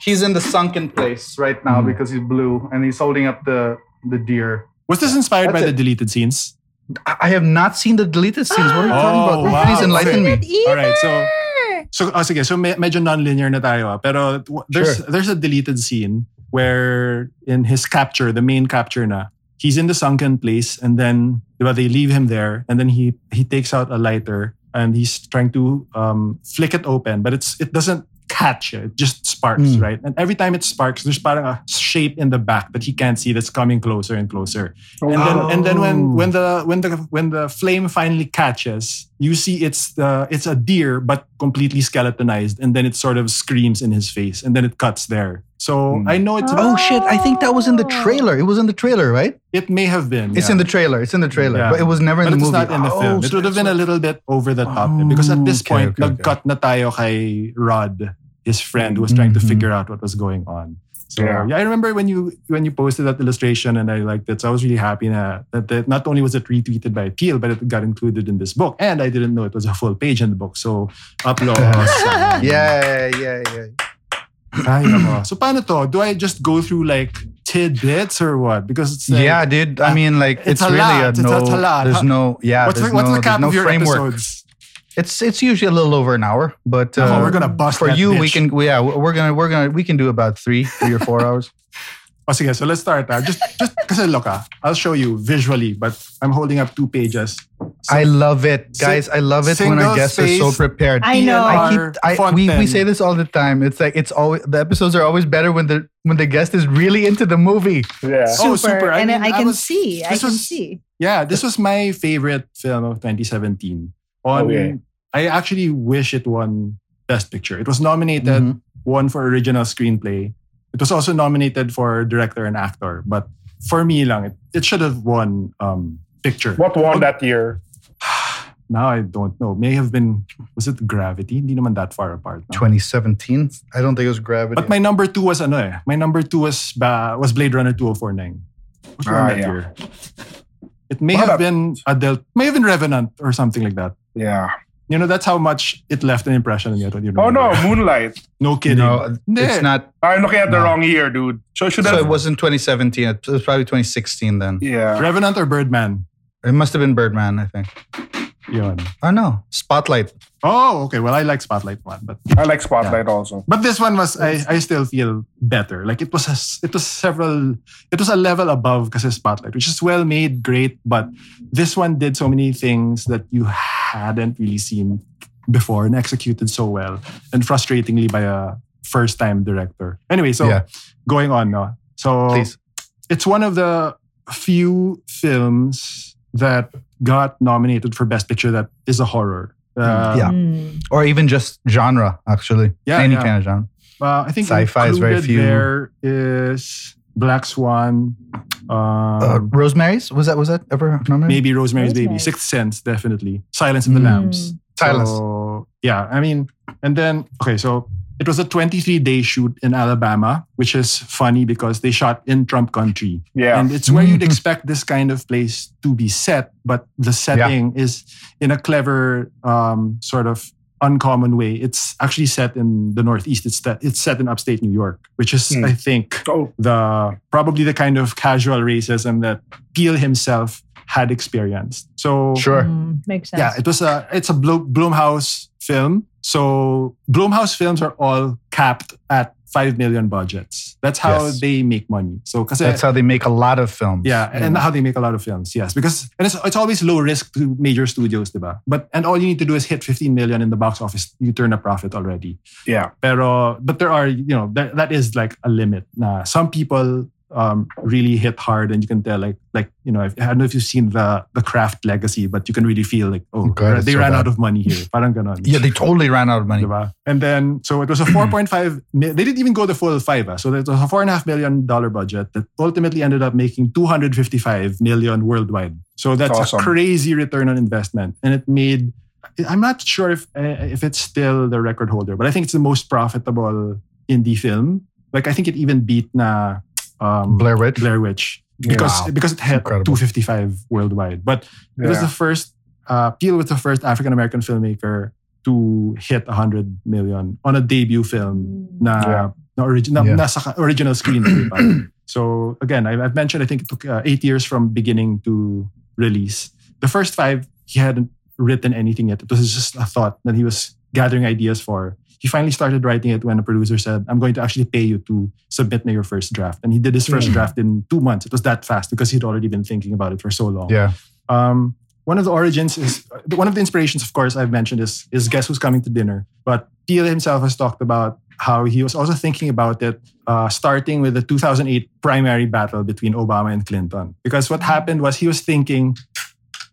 Speaker 4: he's in the sunken place right now
Speaker 1: Mhm.
Speaker 4: because he's blue and he's holding up the the deer.
Speaker 1: Was this inspired
Speaker 4: That's
Speaker 1: by
Speaker 4: it.
Speaker 1: the deleted scenes?
Speaker 4: I I have not seen the deleted scenes. What are you talking
Speaker 1: Oh,
Speaker 4: about?
Speaker 1: wow.
Speaker 4: Please enlighten me.
Speaker 1: Alright, so- So, oh, sige. So, me- medyo non-linear na tayo. ah. Pero there's
Speaker 4: Sure.
Speaker 1: there's a deleted scene where in his capture, the main capture na, he's in the sunken place and then, di ba, they leave him there and then he he takes out a lighter and he's trying to um, flick it open, but it's it doesn't catch it. It just sparks,
Speaker 4: Mm.
Speaker 1: right? And every time it sparks, there's parang a shape in the back that he can't see that's coming closer and closer. And then and then when
Speaker 4: Oh.
Speaker 1: when the when the when the flame finally catches, you see it's the it's a deer but completely skeletonized, and then it sort of screams in his face, and then it cuts there. So
Speaker 3: Hmm.
Speaker 1: I know it's
Speaker 4: Oh shit! I think that was in the trailer. It was in the trailer, right?
Speaker 1: it may have been.
Speaker 4: It's
Speaker 1: yeah.
Speaker 4: in the trailer. It's in the trailer,
Speaker 1: Yeah.
Speaker 4: but it was never in
Speaker 1: but
Speaker 4: the
Speaker 1: it's
Speaker 4: movie.
Speaker 1: not in the
Speaker 4: Oh,
Speaker 1: film. It
Speaker 4: so
Speaker 1: would have been a little bit over the top because at this
Speaker 4: Oh, okay,
Speaker 1: point,
Speaker 4: okay, okay.
Speaker 1: nag-cut na tayo kay Rod, his friend who was trying to
Speaker 4: Mhm.
Speaker 1: figure out what was going on. So
Speaker 3: Yeah.
Speaker 1: yeah. I remember when you when you posted that illustration and I liked it. So I was really happy na, that, that not only was it retweeted by Peele, but it got included in this book. And I didn't know it was a full page in the book. So applause.
Speaker 4: Yeah, yeah, yeah.
Speaker 1: Ay, nako. So paano to? Do I just go through like tidbits or what? Because it's like,
Speaker 4: yeah, dude. I
Speaker 1: uh,
Speaker 4: mean, like
Speaker 1: it's
Speaker 4: it's,
Speaker 1: a
Speaker 4: really
Speaker 1: lot.
Speaker 4: a
Speaker 1: It's-
Speaker 4: no.
Speaker 1: it's a lot.
Speaker 4: There's no. Yeah.
Speaker 1: what's the,
Speaker 4: there's
Speaker 1: what's
Speaker 4: no,
Speaker 1: the cap
Speaker 4: there's no
Speaker 1: of your
Speaker 4: framework.
Speaker 1: episodes?
Speaker 4: It's it's usually a little over an hour, but uh,
Speaker 1: Oh, we're gonna bust
Speaker 4: for
Speaker 1: that
Speaker 4: you. We can we- yeah, we're gonna we're gonna we can do about three three or four hours.
Speaker 1: Oh, sige, so let's start. Uh, just, just kasi look, ah, I'll show you visually, but I'm holding up two pages. So-
Speaker 4: I love it,
Speaker 1: Si-
Speaker 4: guys. I love it when our guests are so prepared.
Speaker 2: I know.
Speaker 4: I keep
Speaker 1: PNR
Speaker 4: I, we, we say this all the time. It's like it's always the episodes are always better when the when the guest is really into the movie.
Speaker 3: Yeah.
Speaker 1: Oh,
Speaker 2: super.
Speaker 1: super. I
Speaker 2: and
Speaker 1: mean,
Speaker 2: I
Speaker 1: I
Speaker 2: can
Speaker 1: was-
Speaker 2: see. I can
Speaker 1: was-
Speaker 2: see.
Speaker 1: Yeah, this was my favorite film of 2017. On,
Speaker 3: Okay.
Speaker 1: I actually wish it won Best Picture. It was nominated,
Speaker 4: Mhm.
Speaker 1: won for original screenplay. It was also nominated for director and actor. But for me lang, it, it should have won um, picture.
Speaker 3: What won that year?
Speaker 1: Now I don't know. May have been, was it Gravity? Hindi naman that far apart. no?
Speaker 4: 2017. I don't think it was Gravity.
Speaker 1: But my number two was ano eh. My number two was ba, was Blade Runner 2049. Which one
Speaker 3: Ah,
Speaker 1: that
Speaker 3: yeah.
Speaker 1: year? It may
Speaker 3: What
Speaker 1: have
Speaker 3: about-
Speaker 1: been Adele, may have been Revenant or something like that.
Speaker 3: Yeah.
Speaker 1: You know, that's how much it left an impression on you. You
Speaker 3: Oh no. Moonlight.
Speaker 1: No kidding.
Speaker 4: no, it's not.
Speaker 3: I'm looking at the
Speaker 4: No.
Speaker 3: wrong year, dude. So should
Speaker 4: So
Speaker 3: have.
Speaker 4: it wasn't 2017. It was probably 2016 then.
Speaker 3: yeah.
Speaker 1: Revenant or Birdman?
Speaker 4: It must have been Birdman, I think.
Speaker 1: Yun.
Speaker 4: Oh no, Spotlight.
Speaker 1: Oh, okay. Well, I like Spotlight one, but
Speaker 3: I like Spotlight also.
Speaker 1: but this one was I, I still feel better. Like it was a, s- it was several it was a level above kasi Spotlight, which is well made, great, but this one did so many things that you hadn't really seen before and executed so well and frustratingly by a first time director. Anyway, so
Speaker 4: Yeah.
Speaker 1: going on no. So
Speaker 4: Please.
Speaker 1: it's one of the few films that got nominated for Best Picture that is a horror. Uh,
Speaker 4: Yeah.
Speaker 2: Mm.
Speaker 4: Or even just genre, actually.
Speaker 1: Yeah,
Speaker 4: Any
Speaker 1: yeah.
Speaker 4: kind of genre.
Speaker 1: Uh, I think
Speaker 4: Sci-fi is very few.
Speaker 1: There is Black Swan, um,
Speaker 4: Uh, Rosemary's? Was that was that ever nominated?
Speaker 1: maybe Rosemary's Baby, Sixth Sense, definitely. Silence of the
Speaker 4: Mm.
Speaker 1: Lambs.
Speaker 4: Silence.
Speaker 1: So, yeah, I mean, and then okay, so it was a 23 day shoot in Alabama, which is funny because they shot in Trump country.
Speaker 3: Yeah.
Speaker 1: And it's where you'd expect this kind of place to be set, but the setting is in a clever um, sort of uncommon way. It's actually set in the Northeast. It's that it's set in upstate New York, which is,
Speaker 3: Hmm.
Speaker 1: I think,
Speaker 3: Oh,
Speaker 1: the probably the kind of casual racism that Peele himself had experienced. So
Speaker 4: Sure.
Speaker 2: Mm, makes sense.
Speaker 1: yeah, it was a it's a Blo- Blumhouse film. So Blumhouse films are all capped at five million budgets. That's how
Speaker 4: Yes.
Speaker 1: they make money. So because
Speaker 4: That's how they make a lot of films.
Speaker 1: yeah, and mm. how they make a lot of films. Yes, because and it's it's always low risk to major studios, diba? But and all you need to do is hit 15 million in the box office, you turn a profit already.
Speaker 3: yeah.
Speaker 1: Pero but there are you know that, that is like a limit. Nah, some people um, really hit hard, and you can tell like like you know I don't know if you've seen the the Craft Legacy, but you can really feel like oh
Speaker 4: God,
Speaker 1: they
Speaker 4: so
Speaker 1: ran
Speaker 4: bad.
Speaker 1: out of money here. Parang ganon.
Speaker 4: Yeah, they totally ran out of money.
Speaker 1: Diba? And then, so it was a 4.5, they didn't even go the full five. ah. So it was a four and a half million dollar budget that ultimately ended up making 255 million worldwide. So that's
Speaker 3: Awesome.
Speaker 1: a crazy return on investment. And it made, I'm not sure if, uh, if it's still the record holder, but I think it's the most profitable indie film. Like, I think it even beat na, um,
Speaker 4: Blair Witch.
Speaker 1: Blair Witch because,
Speaker 4: Wow.
Speaker 1: because it had
Speaker 4: Incredible.
Speaker 1: 255 worldwide. But it was the first, uh, Peele was the first African American filmmaker to hit 100 million on a debut film na,
Speaker 3: Yeah.
Speaker 1: na, origi- na
Speaker 4: Yeah.
Speaker 1: nasa ka- original screen. so again, I've, I've mentioned, I think it took uh, eight years from beginning to release. The first five, he hadn't written anything yet. It was just a thought that he was gathering ideas for. He finally started writing it when a producer said, I'm going to actually pay you to submit me your first draft. And he did his first
Speaker 3: Mm.
Speaker 1: draft in two months. It was that fast because he'd already been thinking about it for so long.
Speaker 4: Yeah.
Speaker 1: Um, one of the origins is one of the inspirations, of course, I've mentioned is is Guess Who's Coming to Dinner. But Peele himself has talked about how he was also thinking about it, uh, starting with the 2008 primary battle between Obama and Clinton. Because what happened was he was thinking,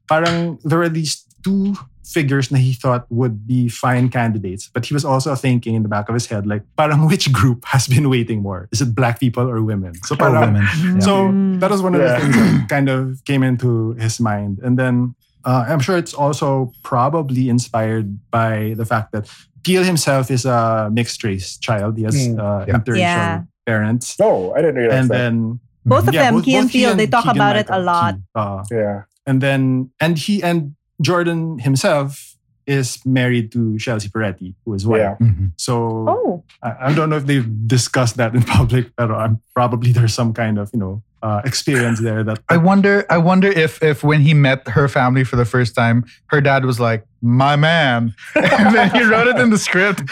Speaker 1: parang there were these two figures that he thought would be fine candidates, but he was also thinking in the back of his head, like, parang which group has been waiting more? Is it black people or women? So
Speaker 4: Or
Speaker 1: parang,
Speaker 4: women.
Speaker 2: Mm.
Speaker 1: so that was one of
Speaker 3: Yeah.
Speaker 1: the things that kind of came into his mind. And then uh, I'm sure it's also probably inspired by the fact that Peele himself is a mixed race child. He has
Speaker 3: Mm.
Speaker 1: uh,
Speaker 4: Yeah.
Speaker 1: interracial
Speaker 2: Yeah.
Speaker 1: parents.
Speaker 3: Oh, I didn't realize
Speaker 1: And
Speaker 3: that.
Speaker 1: then
Speaker 2: Both of
Speaker 1: yeah,
Speaker 2: them,
Speaker 1: both-
Speaker 2: Key and
Speaker 1: both he
Speaker 2: Peele, they talk
Speaker 1: Keegan
Speaker 2: about it a lot.
Speaker 1: Key. Uh,
Speaker 3: yeah.
Speaker 1: and then and he and Jordan himself is married to Chelsea Peretti, who is white.
Speaker 3: Yeah.
Speaker 4: Mhm.
Speaker 1: So
Speaker 2: Oh,
Speaker 1: I, I don't know if they've discussed that in public, but I'm probably there's some kind of you know uh, experience there that
Speaker 4: I wonder. I wonder if if when he met her family for the first time, her dad was like, "My man," and then he wrote it in the script.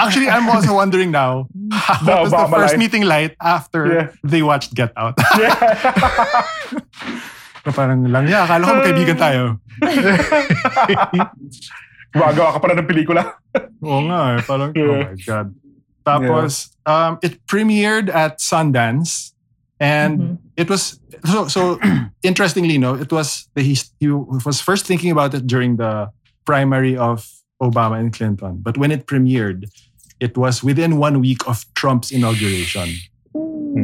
Speaker 1: Actually, I'm also wondering now, how
Speaker 3: The
Speaker 1: was the first
Speaker 3: line.
Speaker 1: meeting like after
Speaker 3: Yeah.
Speaker 1: they watched Get Out?
Speaker 3: Yeah.
Speaker 1: Na parang lang, yeah, akala ko magkaibigan tayo.
Speaker 3: Gumagawa ka pala ng pelikula.
Speaker 1: Oo nga eh, parang, oh
Speaker 3: Yeah.
Speaker 1: my God. Tapos, um, it premiered at Sundance and
Speaker 2: Mhm.
Speaker 1: it was, so, so interestingly, no, it was, the, he, he was first thinking about it during the primary of Obama and Clinton. But when it premiered, it was within one week of Trump's inauguration.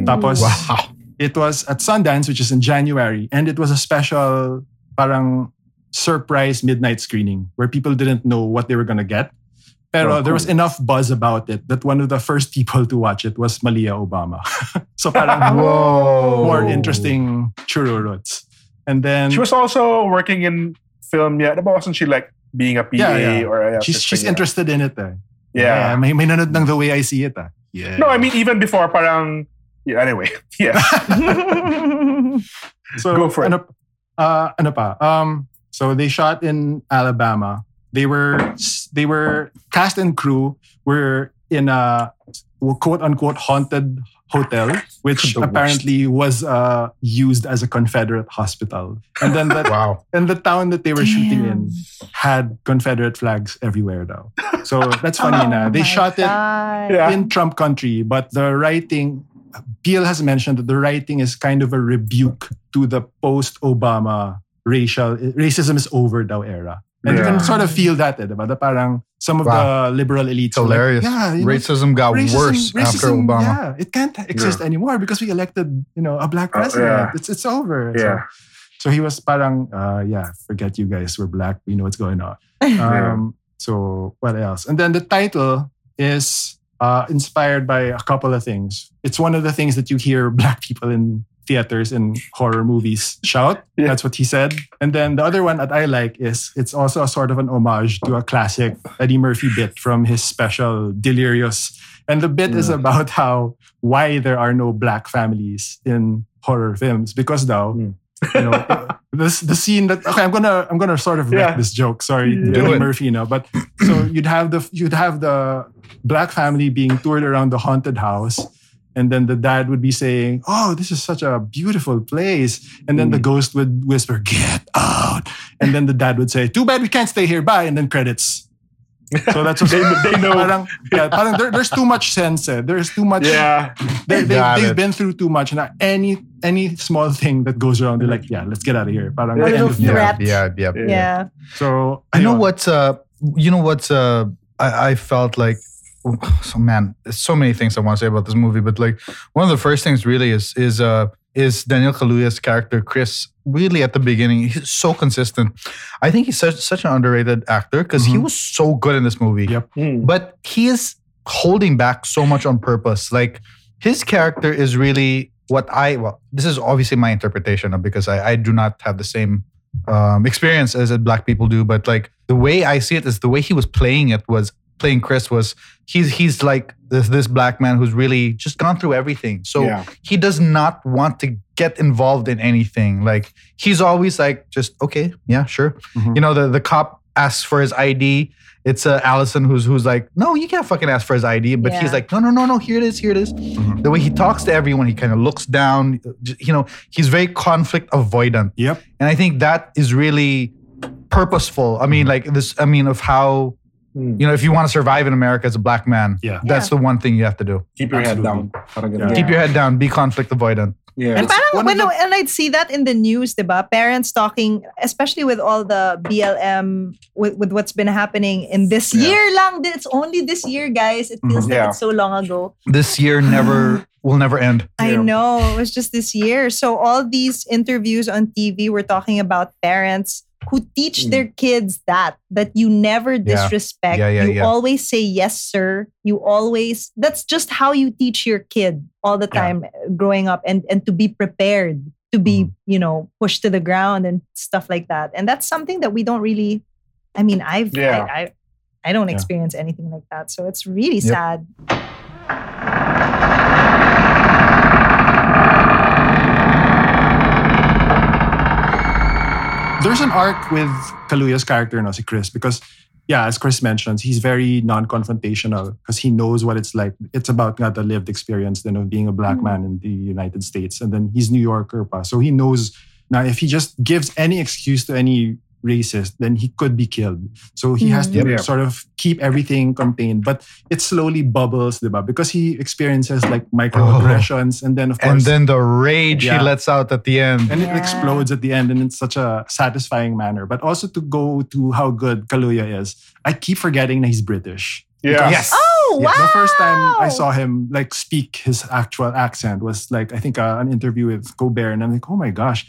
Speaker 1: Tapos,
Speaker 4: wow.
Speaker 1: It was at Sundance, which is in January, and it was a special, parang surprise midnight screening where people didn't know what they were gonna get. Pero
Speaker 3: Oh,
Speaker 1: there was enough buzz about it that one of the first people to watch it was Malia Obama. so parang
Speaker 4: Whoa.
Speaker 1: more interesting chururuts. And then
Speaker 3: She was also working in film yet. But wasn't she like being a PA
Speaker 1: Yeah, yeah.
Speaker 3: or a
Speaker 1: she's she's interested in it. Eh.
Speaker 3: Yeah.
Speaker 1: may, may nanood ng The Way I See It. Ah. Yeah.
Speaker 3: No, I mean even before parang yeah, anyway. Yeah.
Speaker 1: So,
Speaker 3: Go for it.
Speaker 1: Ano, uh, ano pa? Um, so they shot in Alabama. They were they were cast and crew were in a quote unquote haunted hotel, which
Speaker 3: The worst.
Speaker 1: apparently was uh, used as a Confederate hospital. And then that
Speaker 4: Wow.
Speaker 1: and the town that they were shooting in had Confederate flags everywhere though. So that's funny
Speaker 2: Oh
Speaker 1: na. They
Speaker 2: my
Speaker 1: shot it
Speaker 3: Yeah.
Speaker 1: in Trump country, but the writing, Peele has mentioned that the writing is kind of a rebuke to the post-Obama racial racism is over daw era. And you can sort of feel that, eh, diba? The parang some of
Speaker 4: Wow.
Speaker 1: the liberal elites were like, yeah, you know,
Speaker 4: racism got
Speaker 1: racism-
Speaker 4: worse after Obama.
Speaker 1: Yeah, it can't exist anymore because we elected, you know, a black
Speaker 3: Oh,
Speaker 1: president.
Speaker 3: yeah.
Speaker 1: It's it's over.
Speaker 3: Yeah.
Speaker 1: So, so he was parang, uh, yeah, forget you guys. We're black. We know what's going on. Um, so what else? And then the title is uh, inspired by a couple of things. It's one of the things that you hear black people in theaters and horror movies shout.
Speaker 3: Yeah.
Speaker 1: That's what he said. And then the other one that I like is it's also a sort of an homage to a classic Eddie Murphy bit from his special Delirious. And the bit is about how why there are no black families in horror films because now
Speaker 3: Hmm.
Speaker 1: You know this the scene that okay I'm gonna I'm gonna sort of wreck
Speaker 3: Yeah.
Speaker 1: this joke sorry
Speaker 3: Do
Speaker 1: Eddie. Murphy you know but so you'd have the you'd have the black family being toured around the haunted house and then the dad would be saying oh this is such a beautiful place and then the
Speaker 3: Mm.
Speaker 1: ghost would whisper get out and then the dad would say too bad we can't stay here bye and then credits so that's what
Speaker 3: They- they know.
Speaker 1: parang, yeah, parang there, there's too much sense eh. there's too much
Speaker 3: Yeah.
Speaker 1: they, they,
Speaker 4: Got
Speaker 1: they've
Speaker 4: it.
Speaker 1: been through too much. Now any any small thing that goes around, they're like, yeah, let's get out of here. Parang
Speaker 3: A
Speaker 1: the
Speaker 2: little threat.
Speaker 4: Yeah, yeah, yeah.
Speaker 2: Yeah.
Speaker 1: So
Speaker 4: I know
Speaker 1: ayun.
Speaker 4: what's uh you know what's uh I, I felt like so man there's so many things I want to say about this movie but like one of the first things really is is uh is Daniel Kaluuya's character Chris really at the beginning he's so consistent I think he's such such an underrated actor because he
Speaker 1: Mhm.
Speaker 4: was so good in this movie
Speaker 1: Yep.
Speaker 3: Hmm.
Speaker 4: but he is holding back so much on purpose. Like his character is really what I well, this is obviously my interpretation of because I, I do not have the same um, experience as black people do, but like the way I see it is the way he was playing it was playing Chris was he's he's like this this black man who's really just gone through everything. So
Speaker 3: Yeah.
Speaker 4: he does not want to get involved in anything. Like he's always like just okay, yeah, sure.
Speaker 1: Mhm.
Speaker 4: You know, the the cop asks for his ID. It's uh, Allison who's who's like, no, you can't fucking ask for his ID. But
Speaker 2: Yeah.
Speaker 4: he's like, no, no, no, no. Here it is. Here it is.
Speaker 1: Mhm.
Speaker 4: The way he talks to everyone, he kind of looks down. You know, he's very conflict avoidant,
Speaker 1: Yep.
Speaker 4: and I think that is really purposeful. I mean, like this. I mean, of how
Speaker 3: Hmm.
Speaker 4: you know, if you want to survive in America as a black man,
Speaker 1: Yeah.
Speaker 4: that's the one thing you have to do.
Speaker 3: Keep your head down.
Speaker 1: Yeah.
Speaker 4: Keep your head down. Be conflict avoidant.
Speaker 3: Yeah.
Speaker 2: And
Speaker 1: It's
Speaker 2: parang
Speaker 1: one of
Speaker 2: when,
Speaker 1: the-
Speaker 2: and I'd see that in the news, diba? Parents talking, especially with all the BLM, with, with what's been happening in this
Speaker 3: Yeah.
Speaker 2: year lang. It's only this year, guys. It feels
Speaker 1: Mhm.
Speaker 2: like
Speaker 3: Yeah.
Speaker 2: it's so long ago.
Speaker 4: This year never will never end.
Speaker 2: I
Speaker 3: Yeah.
Speaker 2: know. It was just this year. So all these interviews on TV were talking about parents who teach
Speaker 3: Mm.
Speaker 2: their kids that that you never disrespect.
Speaker 4: Yeah, yeah,
Speaker 2: you
Speaker 4: yeah.
Speaker 2: always say yes, sir. You always that's just how you teach your kid all the time uh, growing up and and to be prepared to be,
Speaker 4: Mm.
Speaker 2: you know, pushed to the ground and stuff like that. And that's something that we don't really I mean, I've
Speaker 3: Yeah.
Speaker 2: I, I I don't experience anything like that, so it's really
Speaker 4: Yep.
Speaker 2: sad.
Speaker 1: There's an arc with Kaluuya's character, no, si Chris, because yeah, as Chris mentions, he's very non-confrontational because he knows what it's like. It's about nga the lived experience then of being a black mm-hmm. man in the United States, and then he's New Yorker pa, so he knows now if he just gives any excuse to any racist, then he could be killed. So he has to
Speaker 3: Mhm. Yep.
Speaker 1: sort of keep everything contained, but it slowly bubbles, diba? Because he experiences like microaggressions, and then of course,
Speaker 4: And then the rage
Speaker 1: Yeah.
Speaker 4: he lets out at the end.
Speaker 1: and it
Speaker 2: Yeah.
Speaker 1: explodes at the end and in such a satisfying manner. But also to go to how good Kaluuya is, I keep forgetting that he's British.
Speaker 3: Yeah.
Speaker 4: Yes.
Speaker 2: Oh
Speaker 1: Yeah,
Speaker 2: wow!
Speaker 1: The first time I saw him like speak his actual accent was like I think uh, an interview with Colbert, and I'm like, oh my gosh.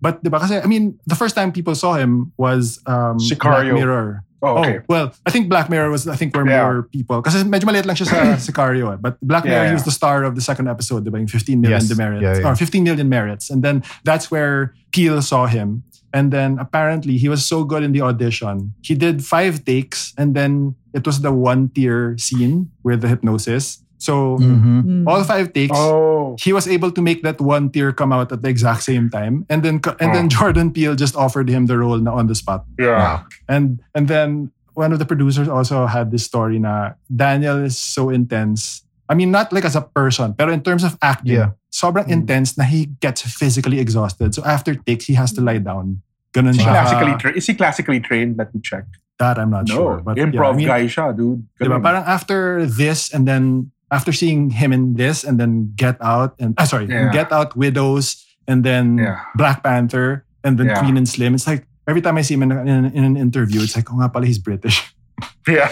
Speaker 1: But diba, kasi, I mean, the first time people saw him was um, Black Mirror.
Speaker 3: Oh, okay.
Speaker 1: well, I think Black Mirror was, I think, where
Speaker 3: Yeah.
Speaker 1: more people, kasi medyo maliit lang siya sa Sicario. eh. But Black
Speaker 3: Yeah,
Speaker 1: Mirror, he was the star of the second episode, diba? Yung 15 million
Speaker 4: Yes.
Speaker 1: demerits.
Speaker 4: Yeah, yeah.
Speaker 1: Or 15 million merits. And then that's where Peele saw him. And then apparently he was so good in the audition. He did five takes and then it was the one tear scene with the hypnosis. So
Speaker 4: Mhm.
Speaker 2: Mm.
Speaker 1: all five takes,
Speaker 3: Oh.
Speaker 1: he was able to make that one tear come out at the exact same time. And then and then
Speaker 3: Oh.
Speaker 1: Jordan Peele just offered him the role na on the spot.
Speaker 3: Yeah.
Speaker 1: And and then one of the producers also had this story na Daniel is so intense. I mean, not like as a person, but in terms of acting,
Speaker 4: Yeah.
Speaker 1: sobrang
Speaker 3: Mm.
Speaker 1: intense na he gets physically exhausted. So after takes, he has to lie down. Ganun
Speaker 3: Is he
Speaker 1: siya.
Speaker 3: classically tra- is he classically trained? Let me check.
Speaker 1: that I'm not sure.
Speaker 3: No,
Speaker 1: But yeah,
Speaker 3: improv
Speaker 1: I mean,
Speaker 3: guy siya, dude.
Speaker 1: Diba? Parang after this and then after seeing him in this and then Get Out and ah, sorry,
Speaker 3: Yeah.
Speaker 1: Get Out, Widows, and then
Speaker 3: Yeah.
Speaker 1: Black Panther, and then
Speaker 3: Yeah.
Speaker 1: Queen and Slim. It's like every time I see him in, in, in an interview, it's like, oh nga pala, he's British.
Speaker 3: yeah.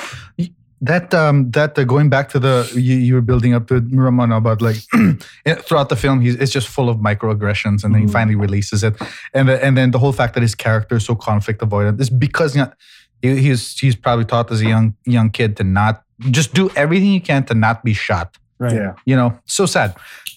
Speaker 4: That um that uh, going back to the you, you were building up to Ramon about like throughout the film he's it's just full of microaggressions and then he
Speaker 1: Mhm.
Speaker 4: finally releases it and the, and then the whole fact that his character is so conflict avoidant is because you know, he, he's he's probably taught as a young young kid to not just do everything you can to not be shot
Speaker 1: Right.
Speaker 3: Yeah.
Speaker 4: you know so sad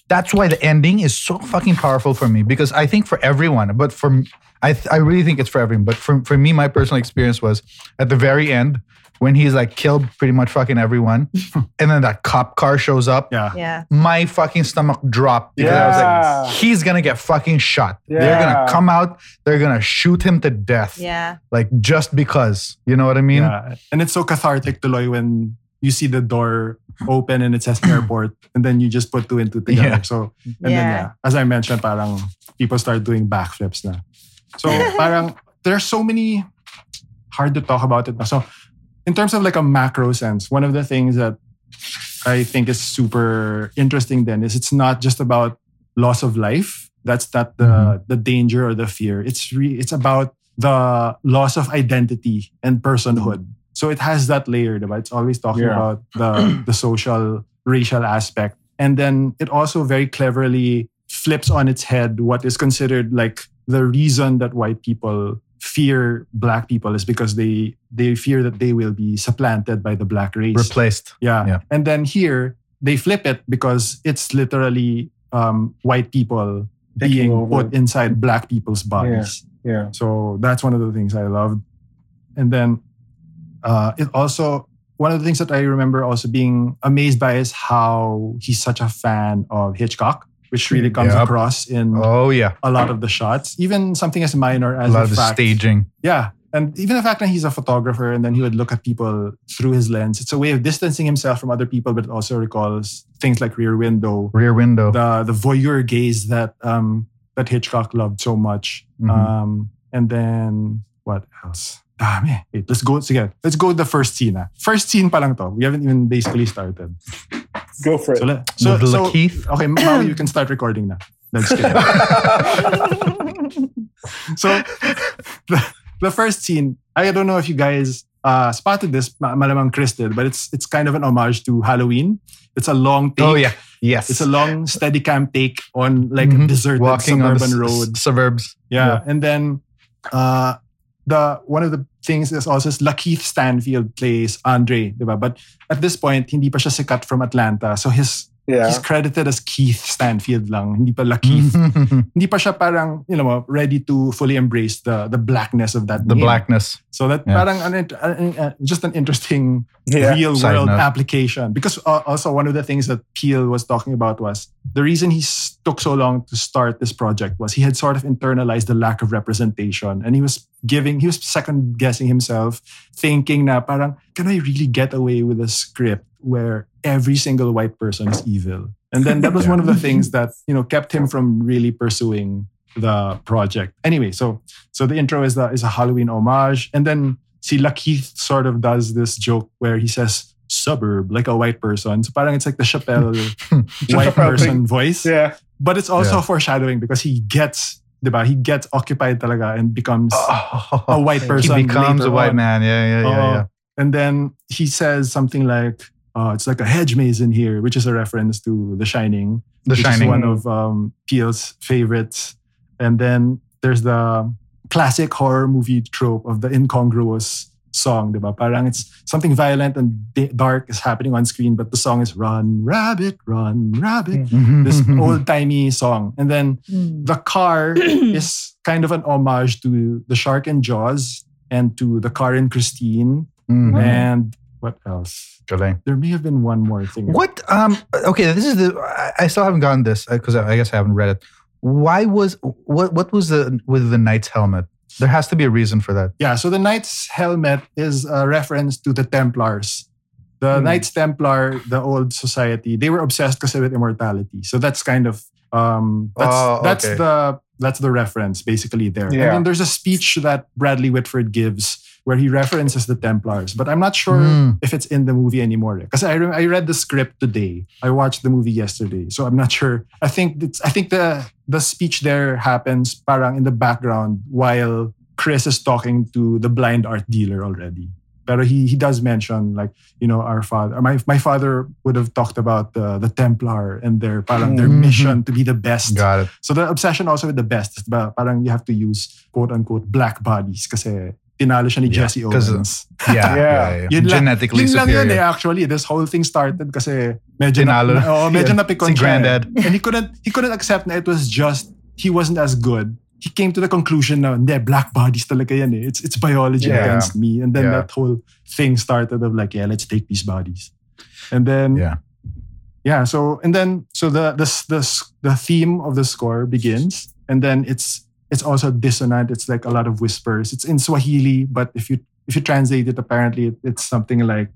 Speaker 4: that's why the ending is so fucking powerful for me because i think for everyone but for m- i th- i really think it's for everyone but for, for me my personal experience was at the very end when he's like killed pretty much fucking everyone and then that cop car shows up
Speaker 1: Yeah.
Speaker 2: Yeah.
Speaker 4: my fucking stomach dropped because I was like, he's gonna get fucking shot.
Speaker 3: Yeah.
Speaker 4: They're gonna come out, they're gonna shoot him to death.
Speaker 2: Yeah.
Speaker 4: Like just because. You know what I mean?
Speaker 1: yeah. And it's so cathartic tuloy when you see the door open and it says airport and then you just put two and two together.
Speaker 4: Yeah.
Speaker 1: So and then
Speaker 2: Yeah.
Speaker 1: yeah, as I mentioned, parang people start doing backflips na. So parang there's so many hard to talk about it. na. So in terms of like a macro sense, one of the things that I think is super interesting then is it's not just about loss of life. That's not the
Speaker 4: Mhm.
Speaker 1: the danger or the fear. It's re, it's about the loss of identity and personhood. So it has that layer, diba? It's always talking
Speaker 3: Yeah.
Speaker 1: about the the social racial aspect. And then it also very cleverly flips on its head what is considered like the reason that white people fear black people is because they they fear that they will be supplanted by the black race.
Speaker 4: Replaced.
Speaker 1: Yeah.
Speaker 4: Yeah.
Speaker 1: And then here they flip it because it's literally um, white people
Speaker 3: Taking
Speaker 1: being
Speaker 3: over.
Speaker 1: put inside black people's bodies.
Speaker 3: Yeah.
Speaker 1: So that's one of the things I loved. And then uh, it also one of the things that I remember also being amazed by is how he's such a fan of Hitchcock, which really comes
Speaker 4: Yep.
Speaker 1: across in
Speaker 4: Oh yeah.
Speaker 1: a lot of the shots. Even something as minor
Speaker 4: A
Speaker 1: as
Speaker 4: lot
Speaker 1: the
Speaker 4: of
Speaker 1: fact
Speaker 4: staging.
Speaker 1: yeah. And even the fact that he's a photographer and then he would look at people through his lens, it's a way of distancing himself from other people, but it also recalls things like Rear Window,
Speaker 4: Rear window.
Speaker 1: the the voyeur gaze that um that Hitchcock loved so much.
Speaker 4: Mhm.
Speaker 1: Um and then what else? Dami. Wait, let's go again. Let's go to the first scene. ah. First scene pa lang to. We haven't even basically started.
Speaker 3: Go for it.
Speaker 1: So, let- so,
Speaker 4: With
Speaker 1: so
Speaker 4: Lakeith.
Speaker 1: okay, Maui, you can start recording now. Let's get So the, the first scene, I don't know if you guys uh, spotted this, ma- malamang Chris did, but it's it's kind of an homage to Halloween. It's a long take.
Speaker 4: Oh yeah. Yes.
Speaker 1: It's a long steady cam take on like
Speaker 4: Mhm.
Speaker 1: deserted
Speaker 4: walking on
Speaker 1: suburban
Speaker 4: the s-
Speaker 1: road.
Speaker 4: suburbs.
Speaker 1: Yeah. And then uh the one of the things is also is Lakeith Stanfield plays Andre, diba? But at this point, hindi pa siya sikat from Atlanta. So his
Speaker 3: Yeah.
Speaker 1: he's credited as Keith Stanfield lang, hindi pa La Keith. hindi pa siya parang, you know, ready to fully embrace the the blackness of that
Speaker 4: the
Speaker 1: name.
Speaker 4: blackness.
Speaker 1: So that
Speaker 4: Yeah.
Speaker 1: parang an, an- an- just an interesting
Speaker 3: Yeah.
Speaker 1: real
Speaker 4: Side
Speaker 1: world
Speaker 4: note.
Speaker 1: application. Because uh, also one of the things that Peele was talking about was the reason he took so long to start this project was he had sort of internalized the lack of representation and he was giving, he was second guessing himself, thinking na parang, can I really get away with a script where every single white person is evil? And then that was one of the things that, you know, kept him from really pursuing the project. Anyway, so so the intro is the is a Halloween homage, and then see Lakeith sort of does this joke where he says suburb like a white person. So parang it's like the Chappelle white person voice.
Speaker 3: Yeah.
Speaker 1: But it's also
Speaker 4: Yeah.
Speaker 1: foreshadowing because he gets, diba? He gets occupied talaga and becomes a white person.
Speaker 4: He becomes a white
Speaker 1: on.
Speaker 4: man. Yeah, yeah, yeah,
Speaker 1: Oo.
Speaker 4: yeah.
Speaker 1: And then he says something like, uh, it's like a hedge maze in here, which is a reference to The Shining
Speaker 4: The
Speaker 1: which
Speaker 4: Shining.
Speaker 1: is one of um, Peele's favorites. And then there's the classic horror movie trope of the incongruous song, diba? Parang it's something violent and dark is happening on screen, but the song is "Run, Rabbit, Run, Rabbit." This old timey song, and then
Speaker 2: Mm.
Speaker 1: the car is kind of an homage to the Shark and Jaws and to the car in Christine.
Speaker 4: Mhm.
Speaker 1: And what else?
Speaker 4: Galing.
Speaker 1: There may have been one more thing.
Speaker 4: What? Um. Okay, this is the. I- still haven't gotten this because I I guess I haven't read it. Why was what? What was the with the knight's helmet? There has to be a reason for that.
Speaker 1: Yeah, so the Knight's helmet is a reference to the Templars. The
Speaker 3: Hmm.
Speaker 1: Knights Templar, the old society, they were obsessed kasi with immortality. So that's kind of um that's
Speaker 4: Oh,
Speaker 1: that's the that's the reference basically there.
Speaker 3: Yeah.
Speaker 1: And then there's a speech that Bradley Whitford gives where he references the Templars, but I'm not sure
Speaker 4: Hmm.
Speaker 1: if it's in the movie anymore. Because I re- I read the script today. I watched the movie yesterday, so I'm not sure. I think it's, I think the the speech there happens parang in the background while Chris is talking to the blind art dealer already. But he he does mention like you know our father my my father would have talked about the the Templar and their parang their
Speaker 4: Mhm.
Speaker 1: mission to be the best.
Speaker 4: Got it.
Speaker 1: So the obsession also with the best is ba, parang you have to use quote unquote black bodies kasi tinalo siya ni
Speaker 4: Yeah,
Speaker 1: Jesse
Speaker 4: 'cause,
Speaker 1: Owens.
Speaker 4: Yeah, yeah,
Speaker 3: Yeah.
Speaker 4: yeah.
Speaker 1: Yun lang-
Speaker 4: Genetically
Speaker 1: yun lang
Speaker 4: superior.
Speaker 1: yun eh, actually. This whole thing started kasi medyo
Speaker 4: Tinalo.
Speaker 1: na, oh, medyo
Speaker 4: Yeah.
Speaker 1: napikon
Speaker 4: Si
Speaker 1: siya eh.
Speaker 4: Granddad.
Speaker 1: And he couldn't, he couldn't accept na it was just, he wasn't as good. He came to the conclusion na, hindi, black bodies talaga yan eh. It's, it's biology
Speaker 3: Yeah.
Speaker 1: against me. And then
Speaker 4: Yeah.
Speaker 1: that whole thing started of like, yeah, let's take these bodies. And then,
Speaker 4: Yeah.
Speaker 1: yeah, so, and then, so the, the, the, the theme of the score begins. And then it's, it's also dissonant. It's like a lot of whispers. It's in Swahili, but if you if you translate it, apparently it- it's something like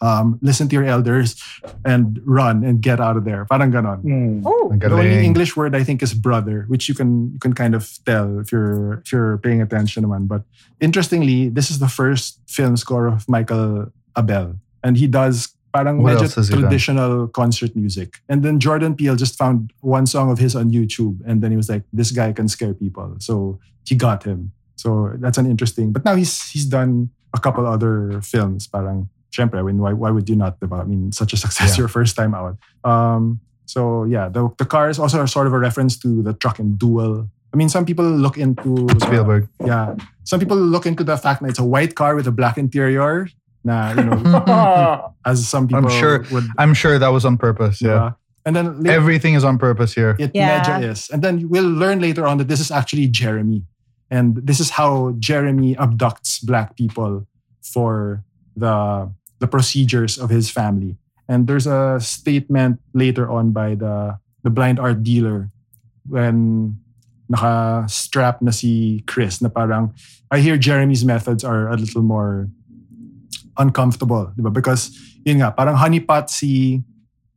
Speaker 1: um, listen to your elders and run and get out of there. Parang ganon.
Speaker 2: Oh,
Speaker 4: Ang
Speaker 1: The only. English word I think is brother, which you can you can kind of tell if you're if you're paying attention naman. But interestingly, this is the first film score of Michael Abel. And he does parang
Speaker 4: What
Speaker 1: medyo traditional concert music. And then Jordan Peele just found one song of his on YouTube and then he was like, this guy can scare people. So he got him. So that's an interesting. But now he's he's done a couple other films. Parang, syempre, I mean, why, why would you not? Diba? I mean, such a success
Speaker 4: Yeah.
Speaker 1: your first time out. Um, so yeah, the, the car is also sort of a reference to the truck and duel. I mean, some people look into the-
Speaker 4: Spielberg.
Speaker 1: yeah, some people look into the fact that it's a white car with a black interior. Nah, you know, as some people
Speaker 4: I'm sure-
Speaker 1: would.
Speaker 4: I'm sure that was on purpose. Yeah.
Speaker 1: diba? And then later,
Speaker 4: Everything is on purpose here.
Speaker 1: it
Speaker 2: Yeah.
Speaker 1: medyo is. And then we'll learn later on that this is actually Jeremy. And this is how Jeremy abducts black people for the the procedures of his family. And there's a statement later on by the the blind art dealer when naka-strap na si Chris na parang I hear Jeremy's methods are a little more uncomfortable, di ba? Because yun nga, parang honeypot si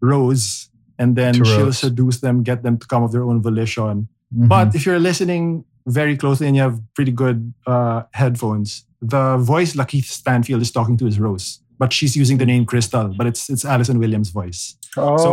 Speaker 1: Rose and then she'll seduce them, get them to come of their own volition.
Speaker 4: Mhm.
Speaker 1: But if you're listening very closely and you have pretty good uh, headphones, the voice Lakeith Stanfield is talking to is Rose, but she's using the name Crystal, but it's it's Allison Williams' voice.
Speaker 3: Oh.
Speaker 1: So,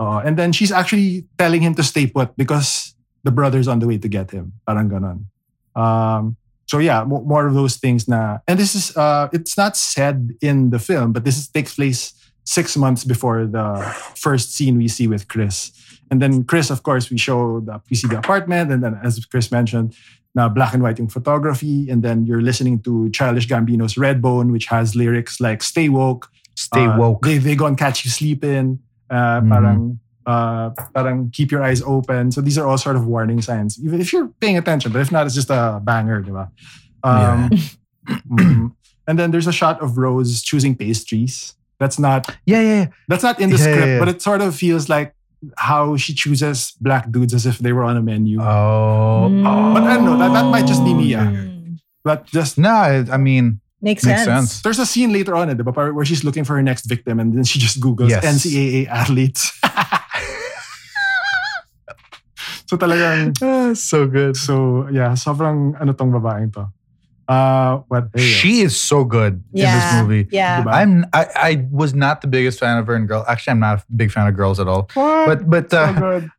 Speaker 1: Uh, and then she's actually telling him to stay put because the brother's on the way to get him. Parang ganon. Um, so yeah, mo- more of those things na. And this is, uh, it's not said in the film, but this is, takes place six months before the first scene we see with Chris. And then Chris, of course, we show the, we see the apartment, and then as Chris mentioned, na black and white yung photography, and then you're listening to Childish Gambino's Redbone, which has lyrics like "Stay woke,"
Speaker 4: Stay
Speaker 1: uh,
Speaker 4: woke.
Speaker 1: They they go and catch you sleeping. Uh,
Speaker 4: Mhm.
Speaker 1: Parang, uh, parang keep your eyes open. So these are all sort of warning signs, even if you're paying attention. But if not, it's just a banger, di ba? Um, mm. And then there's a shot of Rose choosing pastries. That's not
Speaker 4: Yeah, yeah, yeah.
Speaker 1: that's not in the
Speaker 4: Yeah,
Speaker 1: script,
Speaker 4: yeah, yeah.
Speaker 1: but it sort of feels like how she chooses black dudes as if they were on a menu.
Speaker 4: Oh,
Speaker 2: Mm.
Speaker 1: But I don't know, that- that might just be me, ah.
Speaker 2: Mm.
Speaker 1: but just
Speaker 4: no, I I mean,
Speaker 2: Makes,
Speaker 4: Makes
Speaker 2: sense.
Speaker 4: sense.
Speaker 1: there's a scene later on, eh, diba, par- where she's looking for her next victim, and then she just googles
Speaker 4: Yes.
Speaker 1: NCAA athletes. so talagang,
Speaker 4: so good.
Speaker 1: so yeah, sobrang ano tong babaeng to. Uh, what? there.
Speaker 4: She is so good in this movie.
Speaker 2: Yeah.
Speaker 1: Diba?
Speaker 4: I'm I, I was not the biggest fan of her in Girl. Actually, I'm not a big fan of girls at all.
Speaker 3: What?
Speaker 4: But but
Speaker 3: so
Speaker 4: uh,
Speaker 3: good.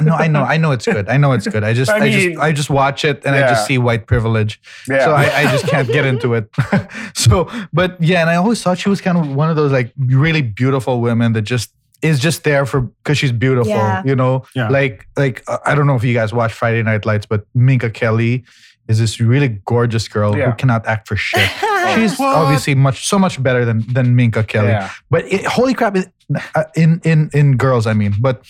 Speaker 4: no, I know I know it's good. I know it's good. I just
Speaker 3: I
Speaker 4: I, just
Speaker 3: mean,
Speaker 4: I just watch it and I just see white privilege.
Speaker 3: Yeah.
Speaker 4: So I, I just can't get into it. so but yeah, and I always thought she was kind of one of those like really beautiful women that just is just there for because she's beautiful.
Speaker 2: Yeah.
Speaker 4: You know,
Speaker 1: Yeah.
Speaker 4: like like uh, I don't know if you guys watch Friday Night Lights, but Minka Kelly is this really gorgeous girl
Speaker 3: Yeah.
Speaker 4: who cannot act for shit. She's
Speaker 1: What?
Speaker 4: obviously much so much better than than Minka Kelly.
Speaker 3: yeah.
Speaker 4: But it, holy crap! it- uh, In in in girls, I mean, but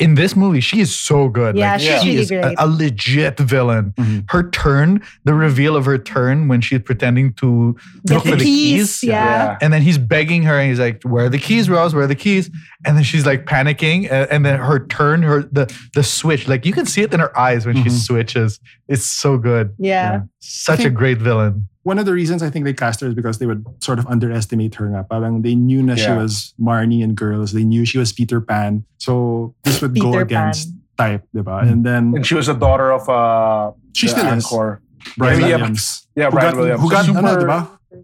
Speaker 4: in this movie, she is so good.
Speaker 2: Yeah,
Speaker 4: like,
Speaker 2: she's
Speaker 4: she
Speaker 2: really
Speaker 4: is a,
Speaker 2: great.
Speaker 4: a legit villain.
Speaker 1: Mhm.
Speaker 4: Her turn, the reveal of her turn when she's pretending to
Speaker 2: Get
Speaker 4: look
Speaker 2: the
Speaker 4: for the
Speaker 2: keys.
Speaker 4: keys.
Speaker 2: Yeah.
Speaker 4: And then he's begging her, and he's like, "Where are the keys, Rose? Where are the keys?" And then she's like panicking, and, and then her turn, her the the switch, like you can see it in her eyes when she
Speaker 1: Mhm.
Speaker 4: switches. It's so good.
Speaker 2: Yeah.
Speaker 4: Such a great villain.
Speaker 1: One of the reasons I think they cast her is because they would sort of underestimate her. Nga. Parang they knew na she was Marnie and Girls. They knew she was Peter Pan. So this would go against
Speaker 2: Pan.
Speaker 1: type, diba?
Speaker 4: Mm.
Speaker 1: And then
Speaker 3: And she was the daughter of uh
Speaker 1: she
Speaker 3: the
Speaker 1: still is.
Speaker 3: Anchor.
Speaker 1: Brian
Speaker 3: Yeah, yeah.
Speaker 1: Williams.
Speaker 3: Yeah,
Speaker 1: who
Speaker 3: Brian
Speaker 1: got,
Speaker 3: Williams.
Speaker 1: Who got,
Speaker 3: Super-
Speaker 1: ano, diba?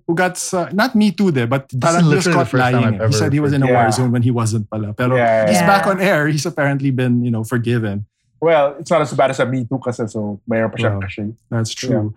Speaker 1: Who got, uh, not me too, de, but
Speaker 4: This
Speaker 1: parang
Speaker 4: is
Speaker 1: he
Speaker 4: literally
Speaker 1: caught
Speaker 4: the first time
Speaker 1: lying.
Speaker 4: I've.
Speaker 1: He said he was in a
Speaker 3: heard.
Speaker 1: war zone when he wasn't pala. Pero
Speaker 3: Yeah,
Speaker 1: he's
Speaker 2: yeah.
Speaker 1: back on air. He's apparently been, you know, forgiven.
Speaker 3: Well, it's not as bad as a Me Too kasi so mayroon pa siyang
Speaker 1: Wow.
Speaker 3: kasi.
Speaker 1: That's true.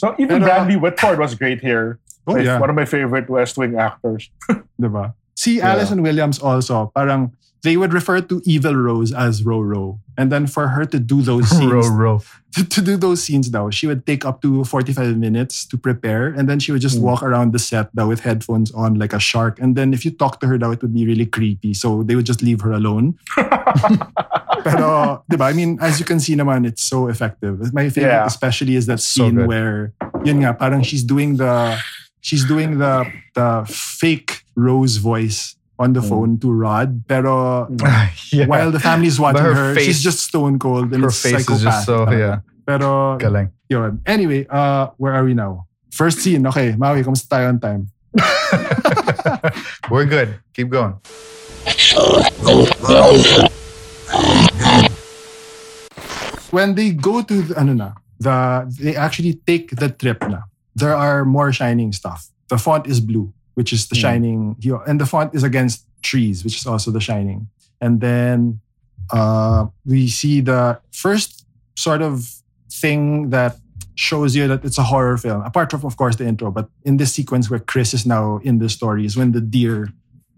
Speaker 3: So even
Speaker 1: Pero-
Speaker 3: Bradley Whitford was great here.
Speaker 1: Oh, yeah.
Speaker 3: One of my favorite West Wing actors.
Speaker 1: Diba? See,
Speaker 3: Yeah.
Speaker 1: Alison Williams also, parang they would refer to Evil Rose as Roro. And then for her to do those scenes,
Speaker 4: row.
Speaker 1: to, to do those scenes though, she would take up to 45 minutes to prepare. And then she would just
Speaker 3: Mm.
Speaker 1: walk around the set though with headphones on like a shark. And then if you talk to her though, it would be really creepy. So they would just leave her alone. Pero, diba? I mean, as you can see naman, it's so effective. My favorite
Speaker 3: Yeah.
Speaker 1: especially is that scene
Speaker 4: good.
Speaker 1: where, yun nga, parang she's doing the, she's doing the, the fake Rose voice on the
Speaker 3: Mm.
Speaker 1: phone to Rod. Pero
Speaker 4: yeah.
Speaker 1: while the family's watching
Speaker 4: her
Speaker 1: her,
Speaker 4: face-
Speaker 1: she's just stone cold and
Speaker 4: her
Speaker 1: it's
Speaker 4: face is just so yeah.
Speaker 1: Pero,
Speaker 4: Galing.
Speaker 1: yun. Anyway, uh, where are we now? First scene. Okay, Maui, kamusta tayo on time?
Speaker 4: We're good. Keep going.
Speaker 1: When they go to, the, ano na, the, they actually take the trip na. There are more shining stuff. The font is blue, which is the
Speaker 3: Hmm.
Speaker 1: shining. you- And the font is against trees, which is also the shining. And then uh, we see the first sort of thing that shows you that it's a horror film, apart from, of course, the intro. But in this sequence where Chris is now in the story is when the deer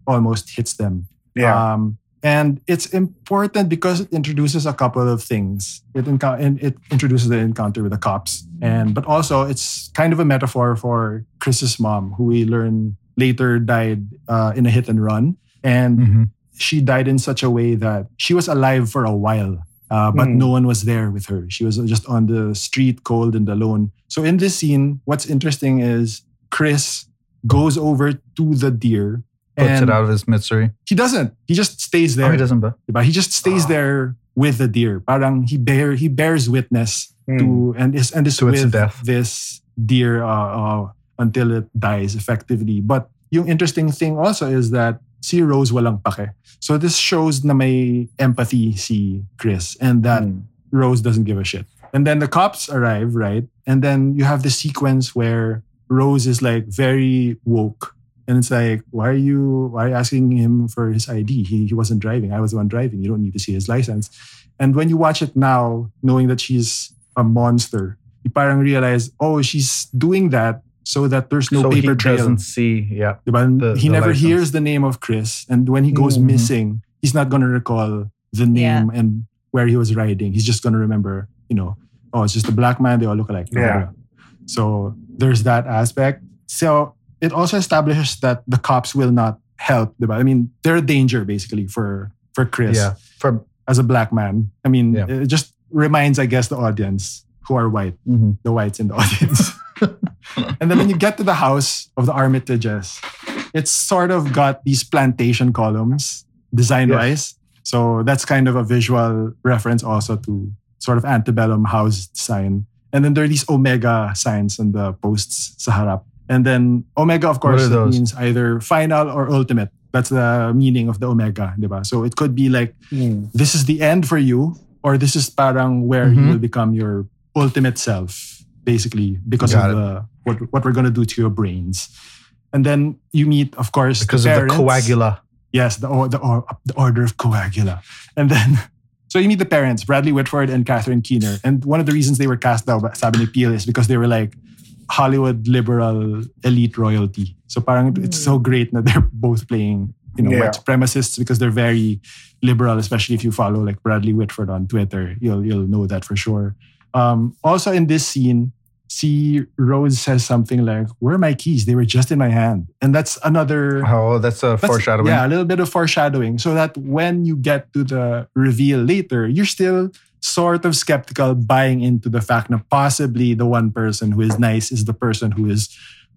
Speaker 1: almost hits them.
Speaker 3: Yeah.
Speaker 1: Um, and it's important because it introduces a couple of things. It, and it introduces the encounter with the cops, and but also it's kind of a metaphor for Chris's mom, who we learn later died uh, in a hit and run, and
Speaker 4: Mhm.
Speaker 1: she died in such a way that she was alive for a while, uh, but
Speaker 3: Hmm.
Speaker 1: no one was there with her. She was just on the street, cold and alone. So in this scene, what's interesting is Chris goes over to the deer.
Speaker 4: Puts it out of his misery.
Speaker 1: he doesn't. He just stays
Speaker 4: Oh,
Speaker 1: there.
Speaker 4: he doesn't, but
Speaker 1: Diba? He just stays there with the deer. Parang he bear he bears witness
Speaker 3: Hmm.
Speaker 1: to and is and is
Speaker 4: To
Speaker 1: with
Speaker 4: death.
Speaker 1: this deer uh, uh, until it dies effectively. But yung interesting thing also is that si Rose walang pake. So this shows na may empathy si Chris and that
Speaker 3: Hmm.
Speaker 1: Rose doesn't give a shit. And then the cops arrive, right? And then you have the sequence where Rose is like very woke. And it's like, why are you why are you asking him for his ID? He, he wasn't driving. I was the one driving. You don't need to see his license. And when you watch it now, knowing that she's a monster, you parang realize, oh, she's doing that so that there's no
Speaker 4: so
Speaker 1: paper
Speaker 4: he
Speaker 1: trail.
Speaker 4: doesn't see. Yeah.
Speaker 1: Diba?
Speaker 4: The-
Speaker 1: he
Speaker 4: the
Speaker 1: never
Speaker 4: license.
Speaker 1: hears the name of Chris. And when he goes
Speaker 3: Mhm.
Speaker 1: missing, he's not going to recall the name and where he was riding. He's just going to remember, you know, oh, it's just a black man. They all look alike.
Speaker 3: Yeah.
Speaker 1: So there's that aspect. So it also establishes that the cops will not help, diba? I mean, they're a danger basically for for Chris
Speaker 4: Yeah. For
Speaker 1: as a black man. I mean,
Speaker 4: Yeah.
Speaker 1: it just reminds, I guess, the audience who are white,
Speaker 4: Mhm.
Speaker 1: the whites in the audience. and then when you get to the house of the Armitages, it's sort of got these plantation columns design wise. So that's kind of a visual reference also to sort of antebellum house sign. And then there are these omega signs on the posts sa harap. And then omega, of course, it means either final or ultimate. That's the meaning of the omega, diba? So it could be like this is the end for you, or this is parang where you
Speaker 4: Mhm.
Speaker 1: will become your ultimate self, basically, because
Speaker 4: Got
Speaker 1: of the what what we're gonna do to your brains. And then you meet, of course,
Speaker 4: because
Speaker 1: the
Speaker 4: of the coagula.
Speaker 1: Yes, the or- the, or, the order of coagula, and then. So you meet the parents, Bradley Whitford and Catherine Keener. And one of the reasons they were cast daw, sabi ni Peele, is because they were like Hollywood liberal elite royalty. So parang it's so great that they're both playing, you know,
Speaker 3: Yeah.
Speaker 1: white supremacists because they're very liberal, especially if you follow like Bradley Whitford on Twitter. You'll you'll know that for sure. Um, also in this scene, see Rose says something like, Where are my keys? They were just in my hand. And that's another
Speaker 4: Oh, that's a
Speaker 1: that's-
Speaker 4: foreshadowing.
Speaker 1: Yeah, a little bit of foreshadowing. So that when you get to the reveal later, you're still sort of skeptical buying into the fact that possibly the one person who is nice is the person who is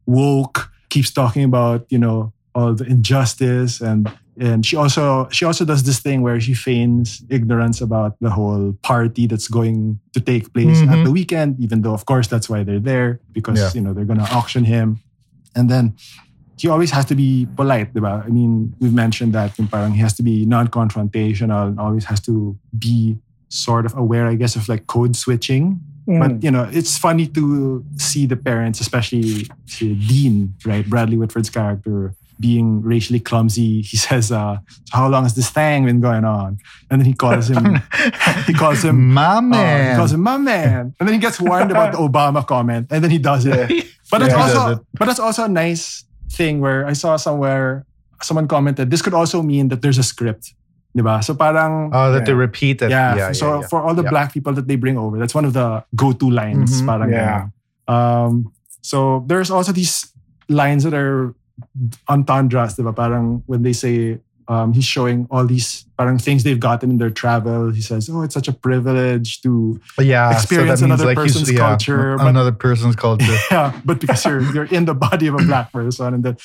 Speaker 1: woke, keeps talking about, you know, all the injustice and and she also she also does this thing where she feigns ignorance about the whole party that's going to take place at
Speaker 4: Mhm.
Speaker 1: the weekend, even though of course that's why they're there because
Speaker 4: Yeah.
Speaker 1: you know they're gonna auction him. And then he always has to be polite, diba? I mean, we've mentioned that yung parang he has to be non-confrontational and always has to be sort of aware, I guess, of like code switching. But you know, it's funny to see the parents, especially Dean, right? Bradley Whitford's character being racially clumsy. He says, uh, so how long has this thing been going on? And then he calls him he calls him
Speaker 4: My
Speaker 1: uh, he calls him my man. And then he gets warned about the Obama comment, and then he does it. But it's
Speaker 4: Yeah, he does
Speaker 1: also
Speaker 4: it.
Speaker 1: but it's also a nice thing where I saw somewhere someone commented this could also mean that there's a script. Diba? So parang
Speaker 4: oh, that they repeat it.
Speaker 1: yeah,
Speaker 4: yeah,
Speaker 1: so
Speaker 4: yeah.
Speaker 1: for all the
Speaker 4: Yeah.
Speaker 1: black people that they bring over, that's one of the go-to lines.
Speaker 4: Mhm.
Speaker 1: Parang
Speaker 3: Yeah.
Speaker 1: Um, so there's also these lines that are entendres, diba? Parang when they say um, he's showing all these parang things they've gotten in their travel. He says, "Oh, it's such a privilege to
Speaker 4: yeah,
Speaker 1: experience
Speaker 4: so
Speaker 1: another
Speaker 4: like
Speaker 1: person's
Speaker 4: yeah,
Speaker 1: culture, but-
Speaker 4: Another person's culture.
Speaker 1: yeah, but because you're you're in the body of a black person, and then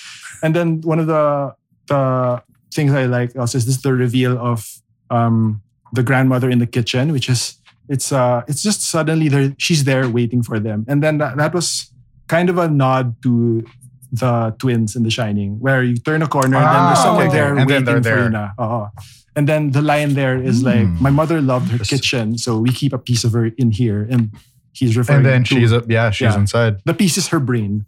Speaker 1: and then one of the the things I like also is this the reveal of um the grandmother in the kitchen, which is it's uh it's just suddenly there she's there waiting for them, and then that, that was kind of a nod to the twins in The Shining, where you turn a corner and then there's
Speaker 4: Ah,
Speaker 1: someone
Speaker 4: okay,
Speaker 1: there
Speaker 4: and then
Speaker 1: waiting for you na. Oo. And then the line there is like,
Speaker 4: Hmm.
Speaker 1: "My mother loved her kitchen, so we keep a piece of her in here." And he's referring to
Speaker 4: and then
Speaker 1: to
Speaker 4: she's, a, yeah, she's
Speaker 1: Yeah.
Speaker 4: inside.
Speaker 1: the piece is her brain.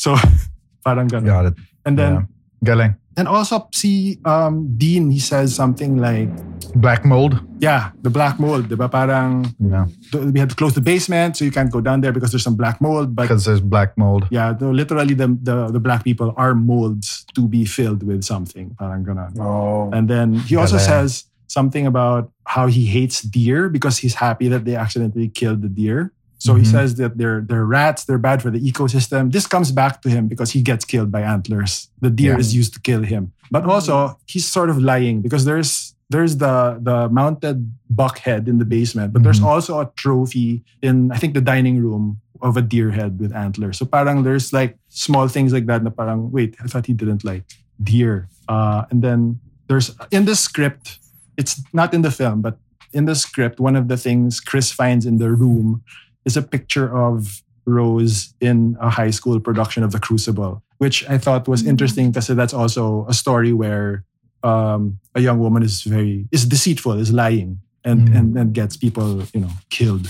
Speaker 1: So parang ganun.
Speaker 4: Got it.
Speaker 1: And then
Speaker 4: Yeah. Galing.
Speaker 1: And also see um Dean he says something like
Speaker 4: Black mold.
Speaker 1: yeah, the black mold, ba? Parang
Speaker 4: Yeah.
Speaker 1: we had to close the basement so you can't go down there because there's some black mold, but
Speaker 4: Because there's black mold.
Speaker 1: yeah, the, literally the, the the black people are molds to be filled with something. Parang ganun.
Speaker 3: Oh.
Speaker 1: And then he also
Speaker 4: Galing.
Speaker 1: says something about how he hates deer because he's happy that they accidentally killed the deer. So he
Speaker 4: Mhm.
Speaker 1: says that they're they're rats, they're bad for the ecosystem. This comes back to him because he gets killed by antlers. The deer
Speaker 4: Yeah.
Speaker 1: is used to kill him. But also he's sort of lying because there's there's the the mounted buck head in the basement, but there's
Speaker 4: Mhm.
Speaker 1: also a trophy in I think the dining room of a deer head with antlers. So parang there's like small things like that na parang wait, I thought he didn't like deer. Uh, and then there's in the script, it's not in the film, but in the script, one of the things Chris finds in the room is a picture of Rose in a high school production of The Crucible, which I thought was interesting because that's also a story where um, a young woman is very is deceitful, is lying, and
Speaker 4: Mm.
Speaker 1: and and gets people you know killed.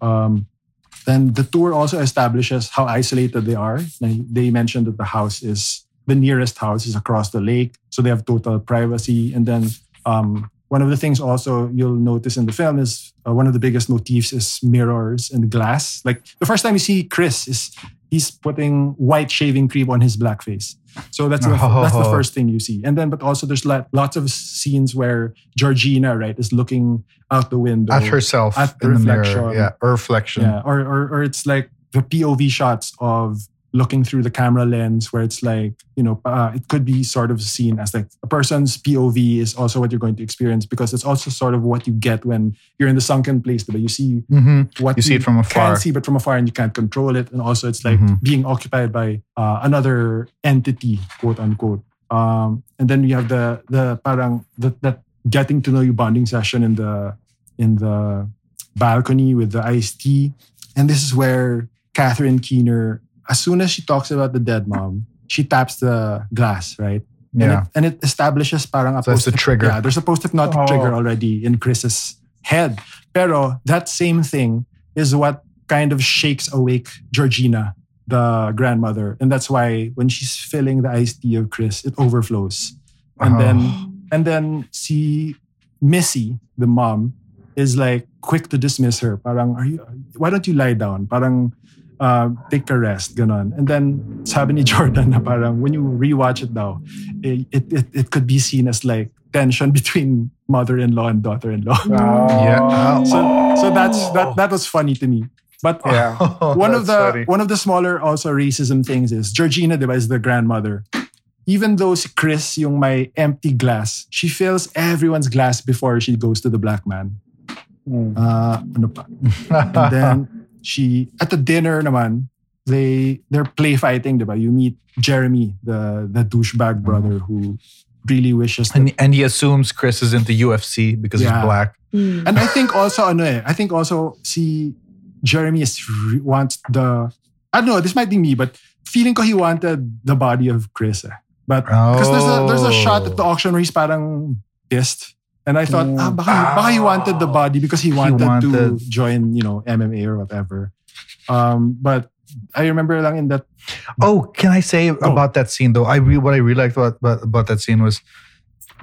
Speaker 1: Um, then the tour also establishes how isolated they are. They- They mentioned that the house is the nearest house is across the lake, so they have total privacy. And then um, one of the things also you'll notice in the film is uh, one of the biggest motifs is mirrors and glass. Like the first time you see Chris is he's putting white shaving cream on his black face. So that's the, that's the
Speaker 4: Oh.
Speaker 1: first thing you see. And then but also there's lot, lots of scenes where Georgina right is looking out the window
Speaker 4: At herself
Speaker 1: At the reflection.
Speaker 4: mirror. Yeah. Or reflection.
Speaker 1: yeah, or, or or it's like the POV shots of looking through the camera lens where it's like, you know, uh, it could be sort of seen as like a person's POV is also what you're going to experience because it's also sort of what you get when you're in the sunken place. But you see
Speaker 4: Mhm.
Speaker 1: what
Speaker 4: You see it from afar.
Speaker 1: Can't see, but from afar, and you can't control it. And also, it's like
Speaker 4: Mhm.
Speaker 1: being occupied by uh, another entity, quote unquote. Um, and then you have the the parang the, that getting to know you bonding session in the in the balcony with the iced tea. And this is where Catherine Keener, as soon as she talks about the dead mom, she taps the glass, right? And
Speaker 4: Yeah.
Speaker 1: it, and it establishes parang a
Speaker 4: So that's the
Speaker 1: post-
Speaker 4: trigger.
Speaker 1: Yeah, there's a post-hypnotic
Speaker 3: Oh.
Speaker 1: trigger already in Chris's head. Pero that same thing is what kind of shakes awake Georgina, the grandmother. And that's why when she's filling the iced tea of Chris, it overflows. And
Speaker 4: Oh.
Speaker 1: then and then see Missy, the mom, is like quick to dismiss her. Parang, are you, why don't you lie down? Parang, uh, take a rest, ganon. And then sabi ni Jordan na parang, when you rewatch it now, it, it, it, it could be seen as like tension between mother-in-law and daughter-in-law.
Speaker 4: Yeah.
Speaker 1: So, so that's that that was funny to me. But
Speaker 3: Yeah.
Speaker 1: one of the
Speaker 3: funny.
Speaker 1: one of the smaller also racism things is Georgina, diba, is the grandmother. Even though si Chris yung may empty glass, she fills everyone's glass before she goes to the black man.
Speaker 3: Mm.
Speaker 1: Uh, ano pa? And then she at the dinner naman, they they're play fighting, diba? You meet Jeremy, the the douchebag brother who really wishes that
Speaker 4: and, and he assumes Chris is into UFC because
Speaker 1: Yeah.
Speaker 4: he's black.
Speaker 2: Mm.
Speaker 1: And I think also ano eh, I think also see Jeremy is re- wants the I don't know, this might be me, but feeling ko he wanted the body of Chris. Eh. But because there's a there's a shot at the auction where he's parang pissed. And I thought, ah, baka, baka he wanted the body because he wanted, to
Speaker 4: wanted-
Speaker 1: join, you know, MMA or whatever. Um, but I remember lang in that
Speaker 4: Oh, can I say about that scene though? I re- what I really liked about, about about that scene was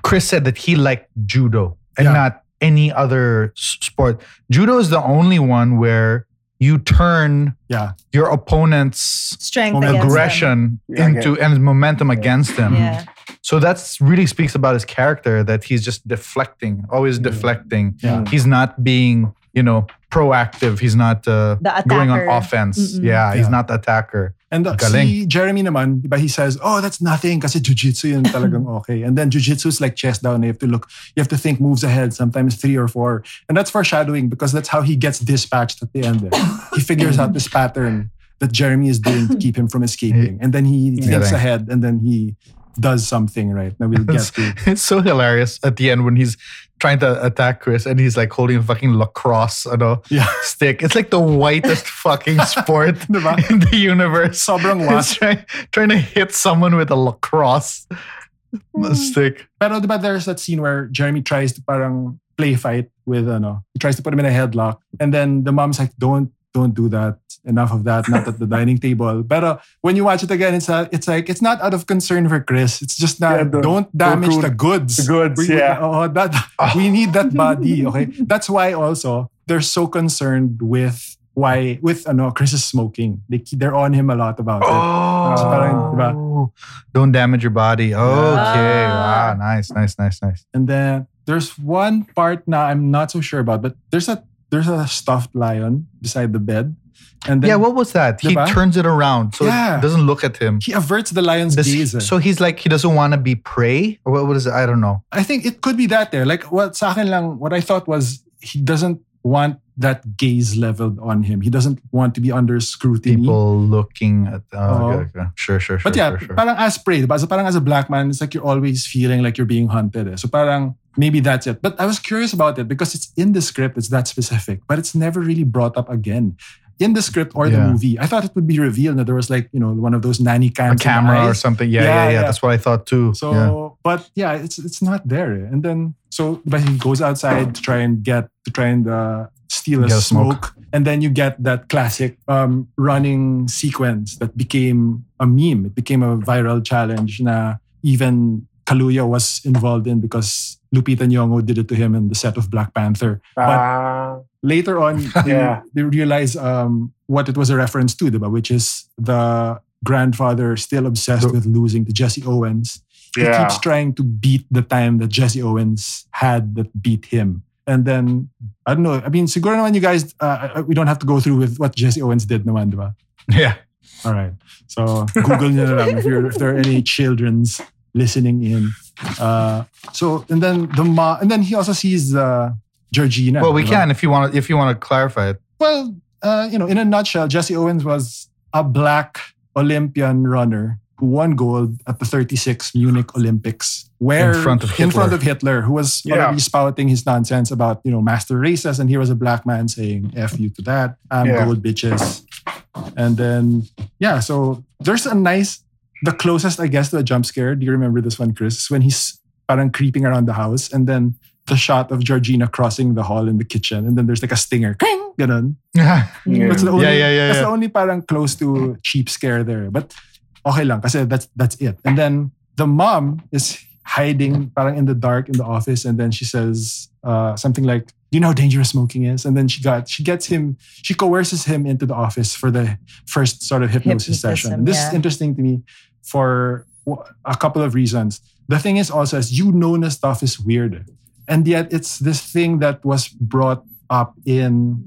Speaker 4: Chris said that he liked judo and
Speaker 1: Yeah.
Speaker 4: not any other sport. Judo is the only one where you turn
Speaker 1: yeah.
Speaker 4: your opponent's
Speaker 2: Strength
Speaker 1: Moment
Speaker 2: against them.
Speaker 4: aggression into and momentum against them.
Speaker 2: Yeah.
Speaker 4: So that's really speaks about his character that he's just deflecting, always deflecting.
Speaker 1: Yeah.
Speaker 4: He's not being, you know, proactive. He's not uh, going on offense.
Speaker 2: Mm-mm.
Speaker 4: Yeah, he's
Speaker 1: Yeah.
Speaker 4: not the attacker.
Speaker 1: And uh,
Speaker 4: Galing.
Speaker 1: si Jeremy naman, diba, he says, oh, that's nothing kasi jujitsu yun talagang okay. And then jujitsu is like chest down. You have to look, you have to think moves ahead, sometimes three or four. And that's foreshadowing because that's how he gets dispatched at the end. eh. He figures out this pattern that Jeremy is doing to keep him from escaping. And then he thinks
Speaker 4: Galing.
Speaker 1: ahead and then he does something, right? Now we'll get to.
Speaker 4: It's so hilarious at the end when he's trying to attack Chris and he's like holding a fucking lacrosse ano,
Speaker 1: Yeah.
Speaker 4: stick. It's like the whitest fucking sport in the universe.
Speaker 1: Sobrang
Speaker 4: He's trying, trying to hit someone with a lacrosse hmm. stick.
Speaker 1: Pero diba there's that scene where Jeremy tries to parang play fight with ano, he tries to put him in a headlock and then the mom's like don't don't do that enough of that not at the dining table pero when you watch it again it's a, it's like it's not out of concern for Chris it's just not
Speaker 3: Yeah, don't-
Speaker 1: don't damage
Speaker 3: don't
Speaker 1: the goods
Speaker 3: the goods,
Speaker 1: we,
Speaker 3: yeah.
Speaker 1: oh, that we need that body okay that's why also they're so concerned with why with ano Chris is smoking They they're on him a lot about it
Speaker 4: Oh,
Speaker 1: So parang, diba?
Speaker 4: don't damage your body. Okay,
Speaker 2: Ah.
Speaker 4: wow, nice, nice, nice, nice.
Speaker 1: And then there's one part now I'm not so sure about, but there's a there's a stuffed lion beside the bed. And then
Speaker 4: yeah, what was that? He turns it around so
Speaker 1: Yeah.
Speaker 4: it doesn't look at him.
Speaker 1: he averts the lion's
Speaker 4: Does-
Speaker 1: gaze.
Speaker 4: so he's like he doesn't want to be prey, or what, what is it? I don't know.
Speaker 1: I think it could be that there. Like what sa akin lang, what I thought was he doesn't want that gaze leveled on him. He doesn't want to be under scrutiny.
Speaker 4: People looking at. Oh,
Speaker 1: Oh.
Speaker 4: okay, okay. Sure, sure, sure.
Speaker 1: But yeah,
Speaker 4: sure, sure.
Speaker 1: parang as prey, diba? So parang as a black man, it's like you're always feeling like you're being hunted. Eh. So parang maybe that's it. But I was curious about it because it's in the script, it's that specific, but it's never really brought up again. In the script or the movie, I thought it would be revealed that there was like, you know, one of those nanny
Speaker 4: a
Speaker 1: cams. in the
Speaker 4: camera or something. Yeah,
Speaker 1: Yeah,
Speaker 4: yeah, yeah,
Speaker 1: yeah.
Speaker 4: That's what I thought too.
Speaker 1: So,
Speaker 4: yeah.
Speaker 1: but yeah, it's it's not there. And then so, but he goes outside to try and get to try and uh, steal a smoke.
Speaker 4: smoke.
Speaker 1: and then you get that classic um, running sequence that became a meme. It became a viral challenge. Na even Kaluuya was involved in because Lupita Nyong'o did it to him in the set of Black Panther. But
Speaker 3: Ah,
Speaker 1: later on, they,
Speaker 3: Yeah.
Speaker 1: they realize um, what it was a reference to, diba? which is the grandfather still obsessed
Speaker 4: The-
Speaker 1: with losing to Jesse Owens. He
Speaker 3: Yeah.
Speaker 1: keeps trying to beat the time that Jesse Owens had that beat him. And then, I don't know, I mean, siguro naman you guys, uh, we don't have to go through with what Jesse Owens did naman, diba?
Speaker 4: yeah.
Speaker 1: All right. So Google nyo na lang if, you're, if there are any children's listening in. Uh, so and then the ma and then he also sees uh, Georgina.
Speaker 4: Well, we can if you want to, if you want to clarify it.
Speaker 1: Well, uh, you know, in a nutshell, Jesse Owens was a black Olympian runner who won gold at the 36 Munich Olympics, where
Speaker 4: In front of
Speaker 1: in front
Speaker 4: Hitler.
Speaker 1: of Hitler, who was
Speaker 3: Yeah.
Speaker 1: already spouting his nonsense about you know master races, and here was a black man saying "f you" to that, "I'm
Speaker 3: Yeah.
Speaker 1: gold bitches," and then yeah, so there's a nice, the closest I guess to a jump scare. Do you remember this one, Chris? When he's parang creeping around the house, and then the shot of Georgina crossing the hall in the kitchen, and then there's like a stinger, Kring! ganun.
Speaker 4: yeah,
Speaker 3: Yeah.
Speaker 1: That's the only,
Speaker 4: yeah, yeah,
Speaker 1: that's
Speaker 4: yeah.
Speaker 1: the only parang close to cheap scare there. But okay lang kasi that's that's it. And then the mom is hiding parang in the dark in the office and then she says uh, something like, "Do you know how dangerous smoking is?" And then she got she gets him she coerces him into the office for the first sort of hypnosis
Speaker 2: Hypnotism,
Speaker 1: session. This is interesting to me for a couple of reasons. The thing is also as you know na stuff is weird. And yet it's this thing that was brought up in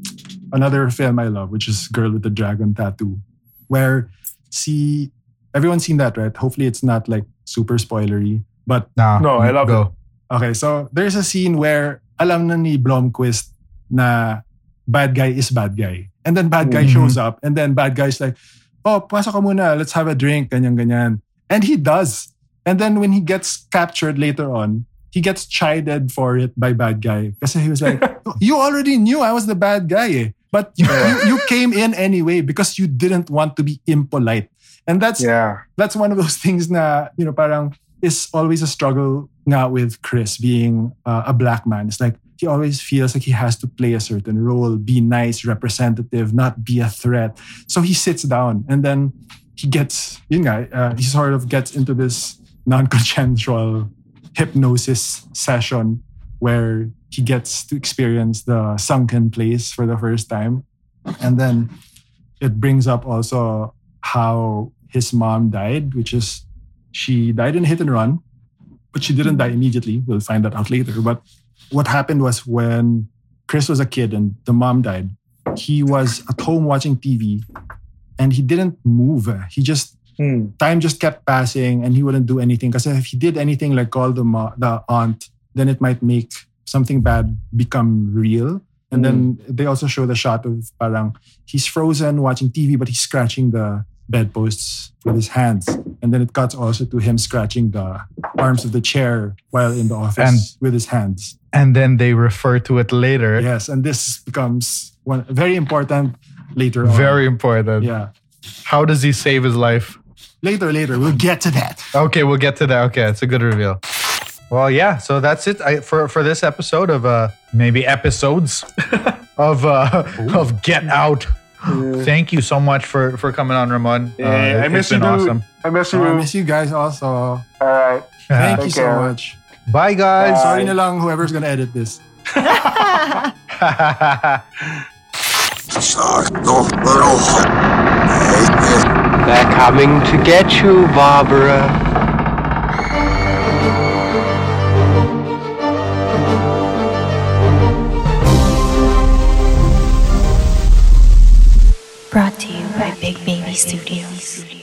Speaker 1: another film I love, which is Girl with the Dragon Tattoo, where see everyone's seen that, right? Hopefully it's not like super spoilery. But
Speaker 4: No,
Speaker 3: No, I love
Speaker 4: go.
Speaker 1: okay, so there's a scene where alam na ni Blomquist na bad guy is bad guy. And then bad guy
Speaker 4: Mhm.
Speaker 1: shows up and then bad guy's like, oh, pasok ka muna, let's have a drink, ganyan, ganyan. And he does. And then when he gets captured later on, he gets chided for it by bad guy. Because he was like, you already knew I was the bad guy eh. But you, you, you came in anyway because you didn't want to be impolite. And that's
Speaker 3: Yeah.
Speaker 1: that's one of those things na, you know, parang is always a struggle nga with Chris being uh, a black man. It's like he always feels like he has to play a certain role, be nice, representative, not be a threat. So he sits down and then he gets, you know, uh, he sort of gets into this non-consensual hypnosis session where he gets to experience the sunken place for the first time. And then it brings up also how his mom died, which is she died in a hit and run, but she didn't die immediately. We'll find that out later. But what happened was when Chris was a kid and the mom died, he was at home watching TV and he didn't move. He just
Speaker 3: Hmm.
Speaker 1: time just kept passing and he wouldn't do anything. Because if he did anything like call the mo- the aunt, then it might make something bad become real. And then they also show the shot of parang he's frozen watching TV, but he's scratching the bedposts with his hands. And then it cuts also to him scratching the arms of the chair while in the office
Speaker 4: And-
Speaker 1: with his hands.
Speaker 4: And then they refer to it later.
Speaker 1: Yes, and this becomes one very important later on.
Speaker 4: Very important.
Speaker 1: yeah.
Speaker 4: How does he save his life?
Speaker 1: Later, later, we'll get to that.
Speaker 4: Okay, we'll get to that. Okay, it's a good reveal. Well, yeah. So that's it I, for for this episode of uh maybe episodes of uh of Get Out. Thank you so much for for coming on, Ramon.
Speaker 3: Yeah,
Speaker 4: Uh,
Speaker 3: I miss you,
Speaker 4: been
Speaker 3: dude.
Speaker 4: awesome.
Speaker 3: I miss you.
Speaker 1: Oh, I miss you guys also.
Speaker 3: All right.
Speaker 1: Thank you
Speaker 3: Take
Speaker 1: so much.
Speaker 4: Bye, guys.
Speaker 1: Sorry na lang whoever's gonna edit this.
Speaker 7: Sakto, pero Hey,
Speaker 6: They're coming to get you, Barbara.
Speaker 8: Brought to you by Big Baby Studios.